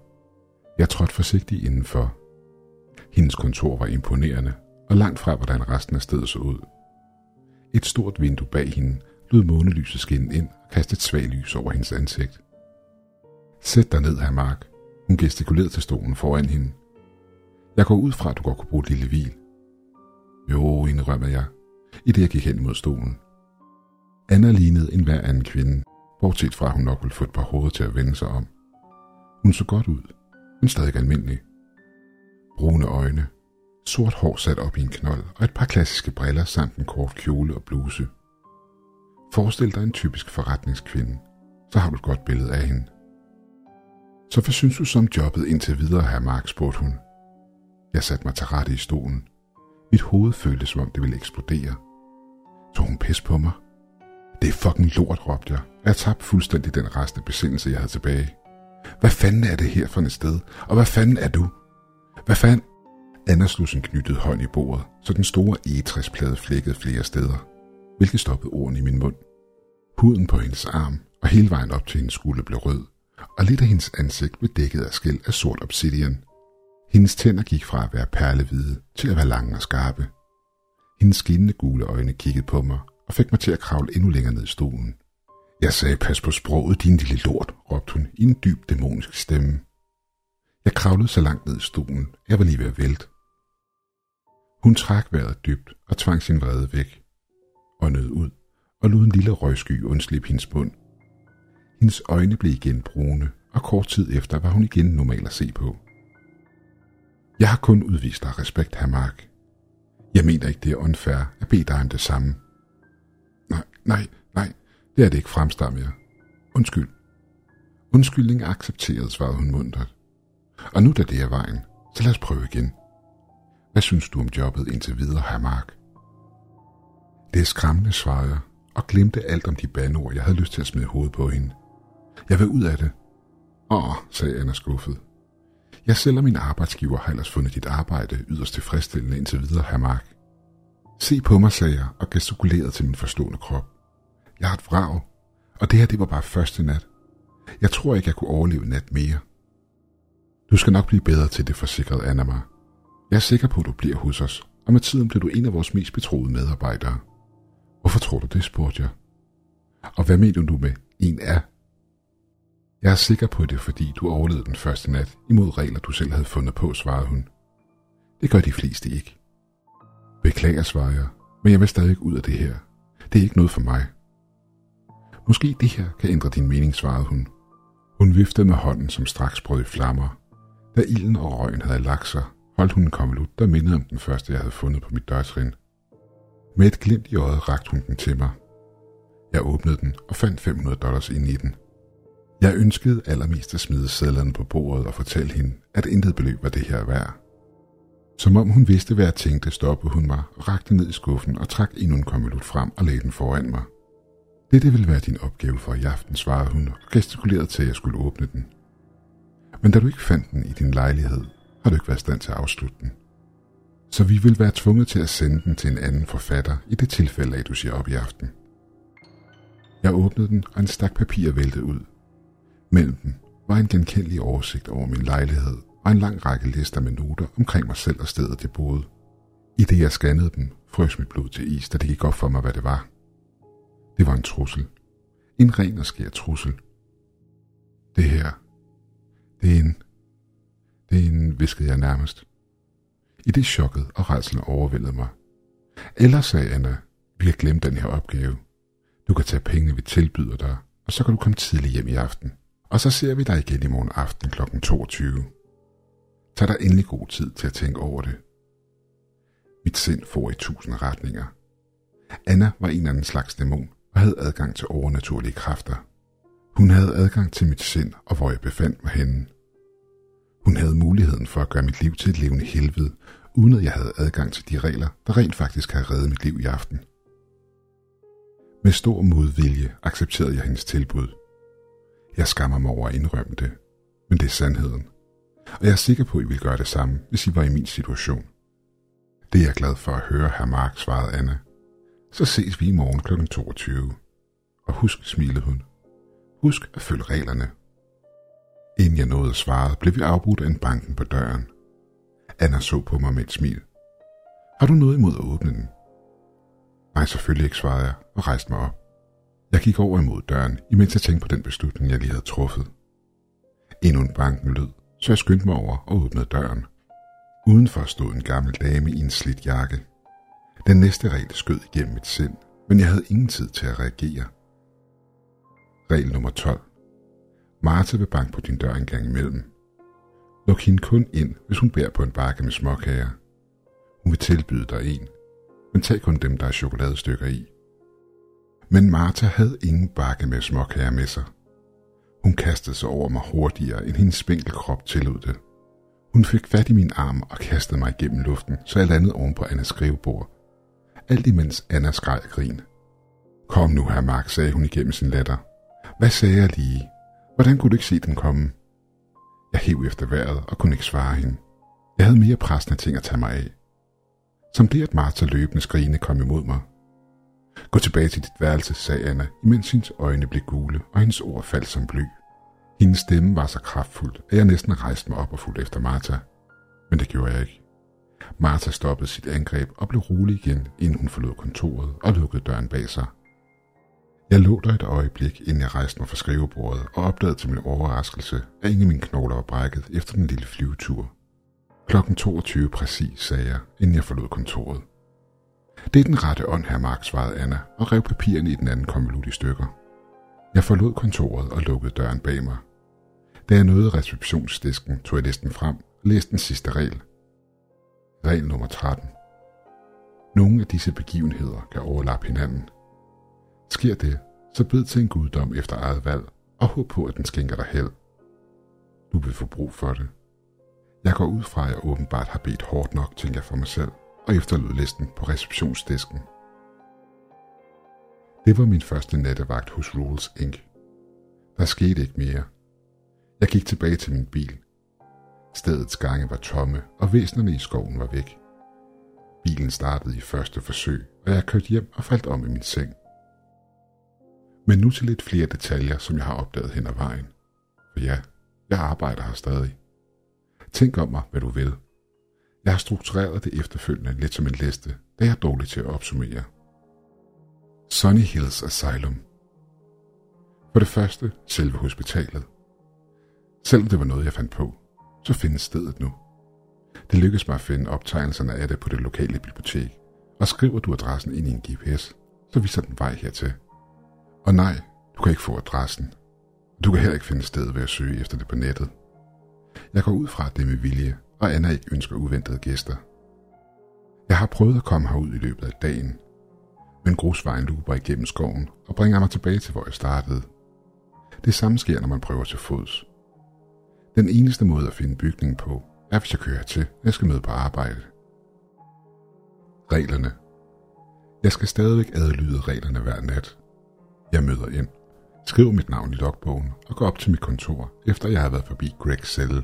Jeg trådte forsigtigt indenfor. Hendes kontor var imponerende, og langt fra, hvordan resten af stedet så ud. Et stort vindue bag hende lod månelyset skinne ind og kaste et svagt lys over hendes ansigt. Sæt dig ned, herr Mark. Hun gestikulerede til stolen foran hende. Jeg går ud fra, at du godt kunne bruge et lille hvil. Jo, indrømmede jeg, i det jeg gik hen mod stolen. Anna lignede en hver anden kvinde, bortset fra at hun nok ville få et par hoveder til at vende sig om. Hun så godt ud, men stadig almindelig. Brune øjne, sort hår sat op i en knold og et par klassiske briller samt en kort kjole og bluse. Forestil dig en typisk forretningskvinde, så har du et godt billede af hende. Så hvad synes du som jobbet indtil videre, herr Mark, spurgte hun. Jeg satte mig til rette i stolen. Mit hoved føltes, som om det ville eksplodere. Tog hun pis på mig? Det er fucking lort, råbte jeg. Jeg tabte fuldstændig den rest af besindelse, jeg havde tilbage. Hvad fanden er det her for et sted? Og hvad fanden er du? Hvad fanden? Anna slog sin knyttede hånd i bordet, så den store egetræsplade flækkede flere steder, hvilket stoppede ordene i min mund. Huden på hendes arm og hele vejen op til hendes skulder blev rød, og lidt af hendes ansigt blev dækket af skæld af sort obsidian. Hendes tænder gik fra at være perlehvide til at være lange og skarpe. Hendes skinnende gule øjne kiggede på mig og fik mig til at kravle endnu længere ned i stolen. Jeg sagde, pas på sproget, din lille lort, råbte hun i en dyb dæmonisk stemme. Jeg kravlede så langt ned i stolen, jeg var lige ved at vælte. Hun trak vejret dybt og tvang sin vrede væk, og nød ud og lod en lille røgsky undslippe hendes mund. Hendes øjne blev igen brune, og kort tid efter var hun igen normal at se på. Jeg har kun udvist dig respekt, herr Mark. Jeg mener ikke, det er unfair at bede dig om det samme. Nej, nej, nej, det er det ikke fremstam jeg. Undskyld. Undskyldning er accepteret, svarede hun muntert. Og nu da det er vejen, så lad os prøve igen. Hvad synes du om jobbet indtil videre, herr Mark? Det er skræmmende, svarede jeg, og glemte alt om de bandeord, jeg havde lyst til at smide hovedet på hende. Jeg vil ud af det. Åh, sagde Anna skuffet. Jeg selv min arbejdsgiver har ellers fundet dit arbejde yderst tilfredsstillende indtil videre, herr Mark. Se på mig, sagde jeg og gestikulerede til min forstående krop. Jeg har et vrag, og det her det var bare første nat. Jeg tror ikke, jeg kunne overleve nat mere. Du skal nok blive bedre til det, forsikrede Anna mig. Jeg er sikker på, at du bliver hos os, og med tiden bliver du en af vores mest betroede medarbejdere. Hvorfor tror du det, spurgte jeg. Og hvad mener du med en af? Jeg er sikker på det, fordi du overlevede den første nat imod regler, du selv havde fundet på, svarede hun. Det gør de fleste ikke. Beklager, svarede jeg, men jeg vil stadig ud af det her. Det er ikke noget for mig. Måske det her kan ændre din mening, svarede hun. Hun viftede med hånden, som straks brød i flammer. Da ilden og røgen havde lagt sig, holdt hun en konvolut, der mindede om den første, jeg havde fundet på mit dørtrin. Med et glimt i øjet rakte hun den til mig. Jeg åbnede den og fandt 500 dollars ind i den. Jeg ønskede allermest at smide sædlerne på bordet og fortælle hende, at intet beløb var det her værd. Som om hun vidste, hvad jeg tænkte, stoppede hun mig rakte ned i skuffen og trak endnu en konvolut frem og lagde den foran mig. Dette vil være din opgave for i aften, svarede hun og gestikulerede til, at jeg skulle åbne den. Men da du ikke fandt den i din lejlighed, har du ikke været i stand til at afslutte den. Så vi vil være tvunget til at sende den til en anden forfatter i det tilfælde, at du siger op i aften. Jeg åbnede den, og en stak papir væltede ud. Mellem dem var en genkendelig oversigt over min lejlighed og en lang række lister med noter omkring mig selv og stedet, jeg boede. I det jeg scannede dem, frøs mit blod til is, da det gik op for mig, hvad det var. Det var en trussel. En ren og skær trussel. Det her, det er en... Det er en, viskede jeg nærmest. I det chokket og rejsen overvældede mig. Ellers sagde Anna, vi har glemt den her opgave. Du kan tage pengene, vi tilbyder dig, og så kan du komme tidligt hjem i aften. Og så ser vi dig igen i morgen aften kl. 22. Tag dig endelig god tid til at tænke over det. Mit sind får i tusind retninger. Anna var en anden slags dæmon og havde adgang til overnaturlige kræfter. Hun havde adgang til mit sind og hvor jeg befandt mig henne. Hun havde muligheden for at gøre mit liv til et levende helvede, uden at jeg havde adgang til de regler, der rent faktisk havde reddet mit liv i aften. Med stor modvilje accepterede jeg hendes tilbud. Jeg skammer mig over at indrømme det, men det er sandheden. Og jeg er sikker på, at I vil gøre det samme, hvis I var i min situation. Det er jeg glad for at høre, herr Mark, svarede Anna. Så ses vi i morgen kl. 22. Og husk, smilede hun. Husk at følge reglerne. Inden jeg nåede at svare, blev vi afbrudt af en banken på døren. Anna så på mig med et smil. Har du noget imod at åbne den? Nej, selvfølgelig ikke, svarede jeg og rejste mig op. Jeg gik over imod døren, imens jeg tænkte på den beslutning, jeg lige havde truffet. Endnu en banken lød, så jeg skyndte mig over og åbnede døren. Udenfor stod en gammel dame i en slidt jakke. Den næste regel skød igennem mit sind, men jeg havde ingen tid til at reagere. Regel nummer 12. Martha vil banke på din dør en gang imellem. Luk hende kun ind, hvis hun bærer på en bakke med småkager. Hun vil tilbyde dig en, men tag kun dem, der er chokoladestykker i. Men Martha havde ingen bakke med småkager med sig. Hun kastede sig over mig hurtigere, end hendes spinkel krop tillod det. Hun fik fat i min arm og kastede mig igennem luften, så jeg landede oven på Annas skrivebord. Alt imens Anna skreg grin. Kom nu, herr Mark, sagde hun igennem sin latter. Hvad sagde jeg lige? Hvordan kunne du ikke se den komme? Jeg hev efter vejret og kunne ikke svare hende. Jeg havde mere pressende ting at tage mig af. Som det, at Martha løbende skrigende kom imod mig. Gå tilbage til dit værelse, sagde Anna, imens hendes øjne blev gule, og hendes ord faldt som bly. Hendes stemme var så kraftfuld, at jeg næsten rejste mig op og fulgte efter Martha. Men det gjorde jeg ikke. Martha stoppede sit angreb og blev rolig igen, inden hun forlod kontoret og lukkede døren bag sig. Jeg lå der et øjeblik, inden jeg rejste mig fra skrivebordet og opdagede til min overraskelse, at ingen af mine knogler var brækket efter den lille flyvetur. Klokken 22 præcis, sagde jeg, inden jeg forlod kontoret. Det er den rette ånd, her Mark, svarede Anna og rev papirerne i den anden konvolut i stykker. Jeg forlod kontoret og lukkede døren bag mig. Da jeg nåede receptionsdisken, tog jeg listen frem og læste den sidste regel. Regel nummer 13. Nogle af disse begivenheder kan overlappe hinanden. Sker det, så bed til en guddom efter eget valg og håb på, at den skænker dig held. Du vil få brug for det. Jeg går ud fra, at jeg åbenbart har bedt hårdt nok, tænker jeg for mig selv, og efterlod listen på receptionsdisken. Det var min første nattevagt hos Rules Inc. Der skete ikke mere. Jeg gik tilbage til min bil. Stedets gange var tomme, og væsenerne i skoven var væk. Bilen startede i første forsøg, og jeg kørte hjem og faldt om i min seng. Men nu til lidt flere detaljer, som jeg har opdaget hen ad vejen. For ja, jeg arbejder her stadig. Tænk om mig, hvad du vil. Jeg har struktureret det efterfølgende lidt som en liste, da jeg er dårlig til at opsummere. Sunny Hills Asylum. For det første, selve hospitalet. Selvom det var noget, jeg fandt på, så findes stedet nu. Det lykkedes mig at finde optegnelserne af det på det lokale bibliotek, og skriver du adressen ind i en GPS, så viser den vej hertil. Og nej, du kan ikke få adressen. Du kan heller ikke finde sted ved at søge efter det på nettet. Jeg går ud fra, at det er med vilje, og Anna ikke ønsker uventede gæster. Jeg har prøvet at komme herud i løbet af dagen, men grusvejen luber igennem skoven og bringer mig tilbage til, hvor jeg startede. Det samme sker, når man prøver til fods. Den eneste måde at finde bygningen på, er hvis jeg kører til, jeg skal møde på arbejde. Reglerne. Jeg skal stadigvæk adlyde reglerne hver nat. Jeg møder ind, skriver mit navn i logbogen og går op til mit kontor, efter jeg har været forbi Gregs celle.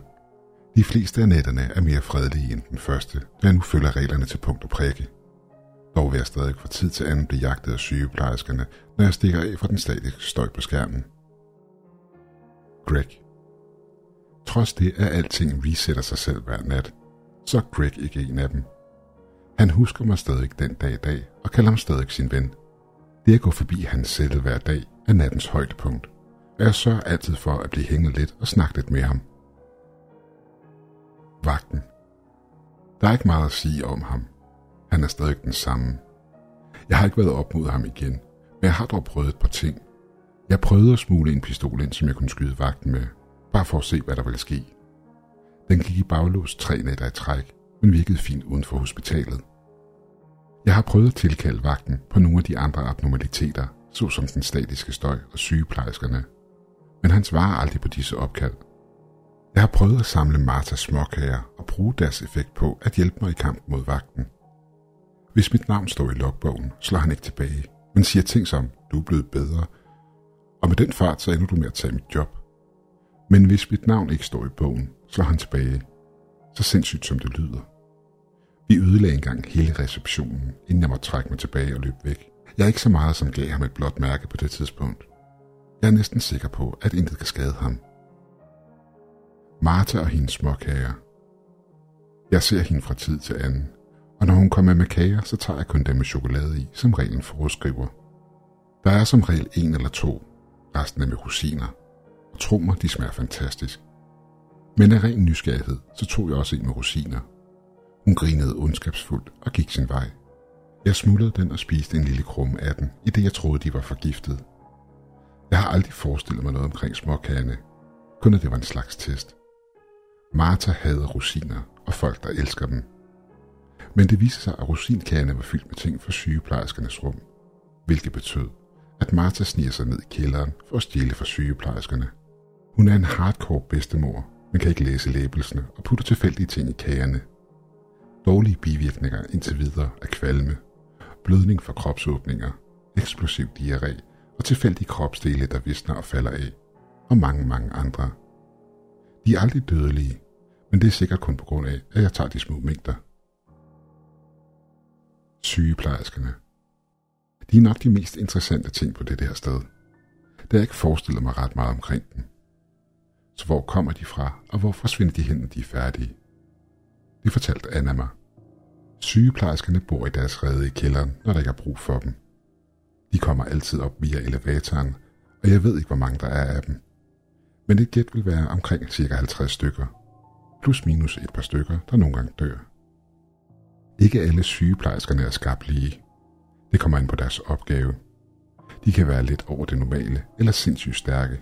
De fleste af nætterne er mere fredelige end den første, da jeg nu følger reglerne til punkt og prikke. Dog vil jeg stadig fra tid til anden blive jagtet af sygeplejerskerne, når jeg stikker af fra den statiske støj på skærmen. Greg. Trods det, at alting resetter sig selv hver nat, så er Greg ikke en af dem. Han husker mig stadig den dag i dag og kalder mig stadig sin ven. Det at gå forbi hans celle hver dag er nattens højdepunkt, og jeg sørger altid for at blive hængende lidt og snakke lidt med ham. Vagten. Der er ikke meget at sige om ham. Han er stadig den samme. Jeg har ikke været op mod ham igen, men jeg har dog prøvet et par ting. Jeg prøvede at smule en pistol ind, som jeg kunne skyde vagten med, bare for at se, hvad der ville ske. Den gik i baglås tre nætter i træk, men virkede fint uden for hospitalet. Jeg har prøvet at tilkalde vagten på nogle af de andre abnormaliteter, såsom den statiske støj og sygeplejerskerne, men han svarer aldrig på disse opkald. Jeg har prøvet at samle Martas småkager og bruge deres effekt på at hjælpe mig i kamp mod vagten. Hvis mit navn står i logbogen, slår han ikke tilbage, men siger ting som, du er blevet bedre, og med den fart så ender du med at tage mit job. Men hvis mit navn ikke står i bogen, slår han tilbage, så sindssygt som det lyder. Vi ødelagde engang hele receptionen, inden jeg måtte trække mig tilbage og løbe væk. Jeg er ikke så meget, som gav ham et blåt mærke på det tidspunkt. Jeg er næsten sikker på, at intet kan skade ham. Martha og hendes småkager. Jeg ser hende fra tid til anden, og når hun kommer med kager, så tager jeg kun dem med chokolade i, som reglen foreskriver. Der er som regel en eller to, resten er med rosiner, og tro mig, de smager fantastisk. Men af ren nysgerrighed, så tog jeg også en med rosiner. Hun grinede ondskabsfuldt og gik sin vej. Jeg smuldrede den og spiste en lille krumme af den, i det jeg troede, de var forgiftet. Jeg har aldrig forestillet mig noget omkring småkagerne, kun at det var en slags test. Martha havde rosiner og folk, der elsker dem. Men det viste sig, at rosinkagerne var fyldt med ting fra sygeplejerskernes rum, hvilket betød, at Martha sniger sig ned i kælderen for at stjæle fra sygeplejerskerne. Hun er en hardcore bedstemor, men kan ikke læse labelsene og putter tilfældige ting i kagerne. Dårlige bivirkninger indtil videre er kvalme, blødning fra kropsåbninger, eksplosiv diarré og tilfældige kropsdele, der visner og falder af, og mange, mange andre. De er aldrig dødelige, men det er sikkert kun på grund af, at jeg tager de små mængder. Sygeplejerskerne. De er nok de mest interessante ting på det her sted. Det har jeg ikke forestillet mig ret meget omkring dem. Så hvor kommer de fra, og hvor forsvinder de hen, når de er færdige? Det fortalte Anna mig. Sygeplejerskerne bor i deres rede i kælderen, når der ikke er brug for dem. De kommer altid op via elevatoren, og jeg ved ikke, hvor mange der er af dem. Men et gæt vil være omkring ca. 50 stykker. Plus minus et par stykker, der nogle gange dør. Ikke alle sygeplejerskerne er skabt lige. Det kommer ind på deres opgave. De kan være lidt over det normale eller sindssygt stærke.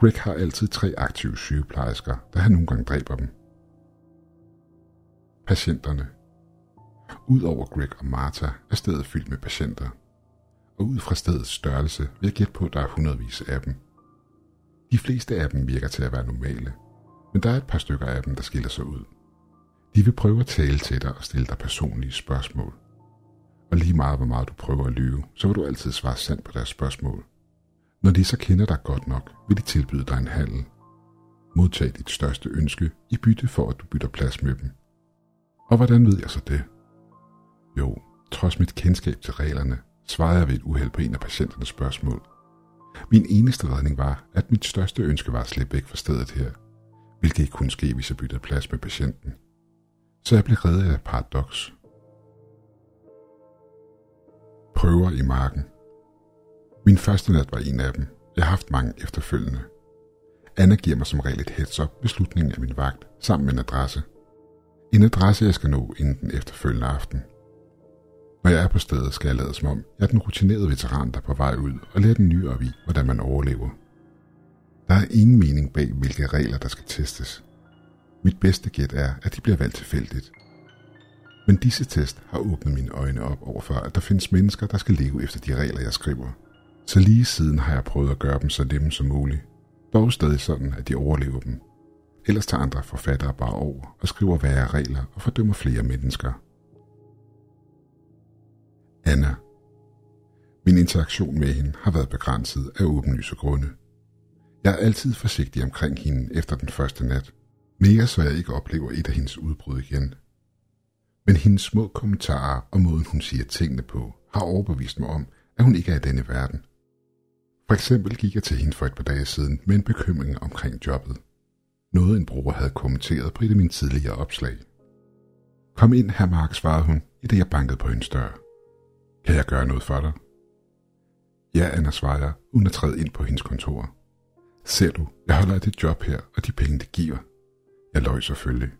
Greg har altid tre aktive sygeplejersker, der han nogle gange dræber dem. Patienterne. Udover Greg og Martha er stedet fyldt med patienter. Og ud fra stedets størrelse vil jeg gætte på, at der er hundredvis af dem. De fleste af dem virker til at være normale, men der er et par stykker af dem, der skiller sig ud. De vil prøve at tale til dig og stille dig personlige spørgsmål. Og lige meget hvor meget du prøver at lyve, så vil du altid svare sandt på deres spørgsmål. Når de så kender dig godt nok, vil de tilbyde dig en handel. Modtag dit største ønske i bytte for, at du bytter plads med dem. Og hvordan ved jeg så det? Jo, trods mit kendskab til reglerne, svarede jeg ved et uheld på en af patienternes spørgsmål. Min eneste redning var, at mit største ønske var at slippe væk fra stedet her, hvilket ikke kunne ske, hvis jeg byttede plads med patienten. Så jeg blev reddet af et paradoks. Prøver i marken. Min første nat var en af dem. Jeg har haft mange efterfølgende. Anna giver mig som regel et heads up ved slutningen af min vagt, sammen med en adresse. En adresse, jeg skal nå inden den efterfølgende aften. Når jeg er på stedet, skal jeg lade som om, jeg er den rutinerede veteran, der er på vej ud og lærer den nye op i, hvordan man overlever. Der er ingen mening bag, hvilke regler, der skal testes. Mit bedste gæt er, at de bliver valgt tilfældigt. Men disse test har åbnet mine øjne op overfor, at der findes mennesker, der skal leve efter de regler, jeg skriver. Så lige siden har jeg prøvet at gøre dem så nemme som muligt. Dog stadig sådan, at de overlever dem. Ellers tager andre forfattere bare over og skriver værre regler og fordømmer flere mennesker. Anna. Min interaktion med hende har været begrænset af åbenlyse grunde. Jeg er altid forsigtig omkring hende efter den første nat, mere så jeg ikke oplever et af hendes udbrud igen. Men hendes små kommentarer og måden hun siger tingene på, har overbevist mig om, at hun ikke er i denne verden. For eksempel gik jeg til hende for et par dage siden med en bekymring omkring jobbet. Noget en bruger havde kommenteret på et af mine tidligere opslag. Kom ind, herr Mark, svarede hun, i det jeg bankede på hendes dør. Kan jeg gøre noget for dig? Ja, Anna svarer jeg, uden at træde ind på hendes kontor. Ser du, jeg holder af det job her, og de penge, det giver. Jeg løj selvfølgelig.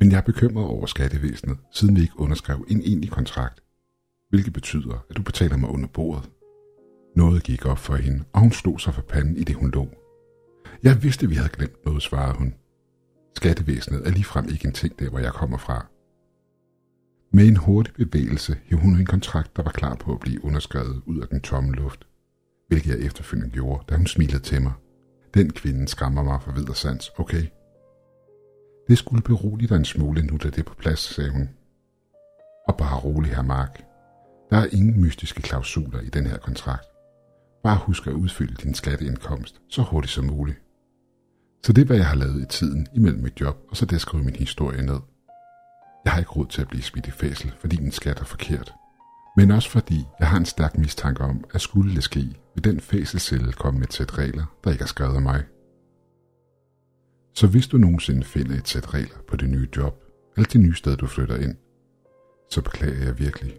Men jeg er bekymret over skattevæsenet, siden vi ikke underskrev en egentlig kontrakt, hvilket betyder, at du betaler mig under bordet. Noget gik op for hende, og hun slog sig for panden i det hun lå. Jeg vidste, vi havde glemt noget, svarede hun. Skattevæsenet er ligefrem ikke en ting der, hvor jeg kommer fra. Med en hurtig bevægelse hævde hun en kontrakt, der var klar på at blive underskrevet ud af den tomme luft, hvilket jeg efterfølgende gjorde, da hun smilede til mig. Den kvinde skræmmer mig for videre sans, okay? Det skulle berolige dig en smule nu, da det er på plads, sagde hun. Og bare rolig her, Mark. Der er ingen mystiske klausuler i den her kontrakt. Bare husk at udfylde din skatteindkomst så hurtigt som muligt. Så det er, hvad jeg har lavet i tiden imellem mit job, og så det at skrive min historie ned. Jeg har ikke råd til at blive smidt i fæsel, fordi min skat er forkert. Men også fordi jeg har en stærk mistanke om, at skulle det ske, vil den fæselcelle komme med et sæt regler, der ikke er skrevet af mig. Så hvis du nogensinde finder et sæt regler på det nye job, eller det nye sted, du flytter ind, så beklager jeg virkelig,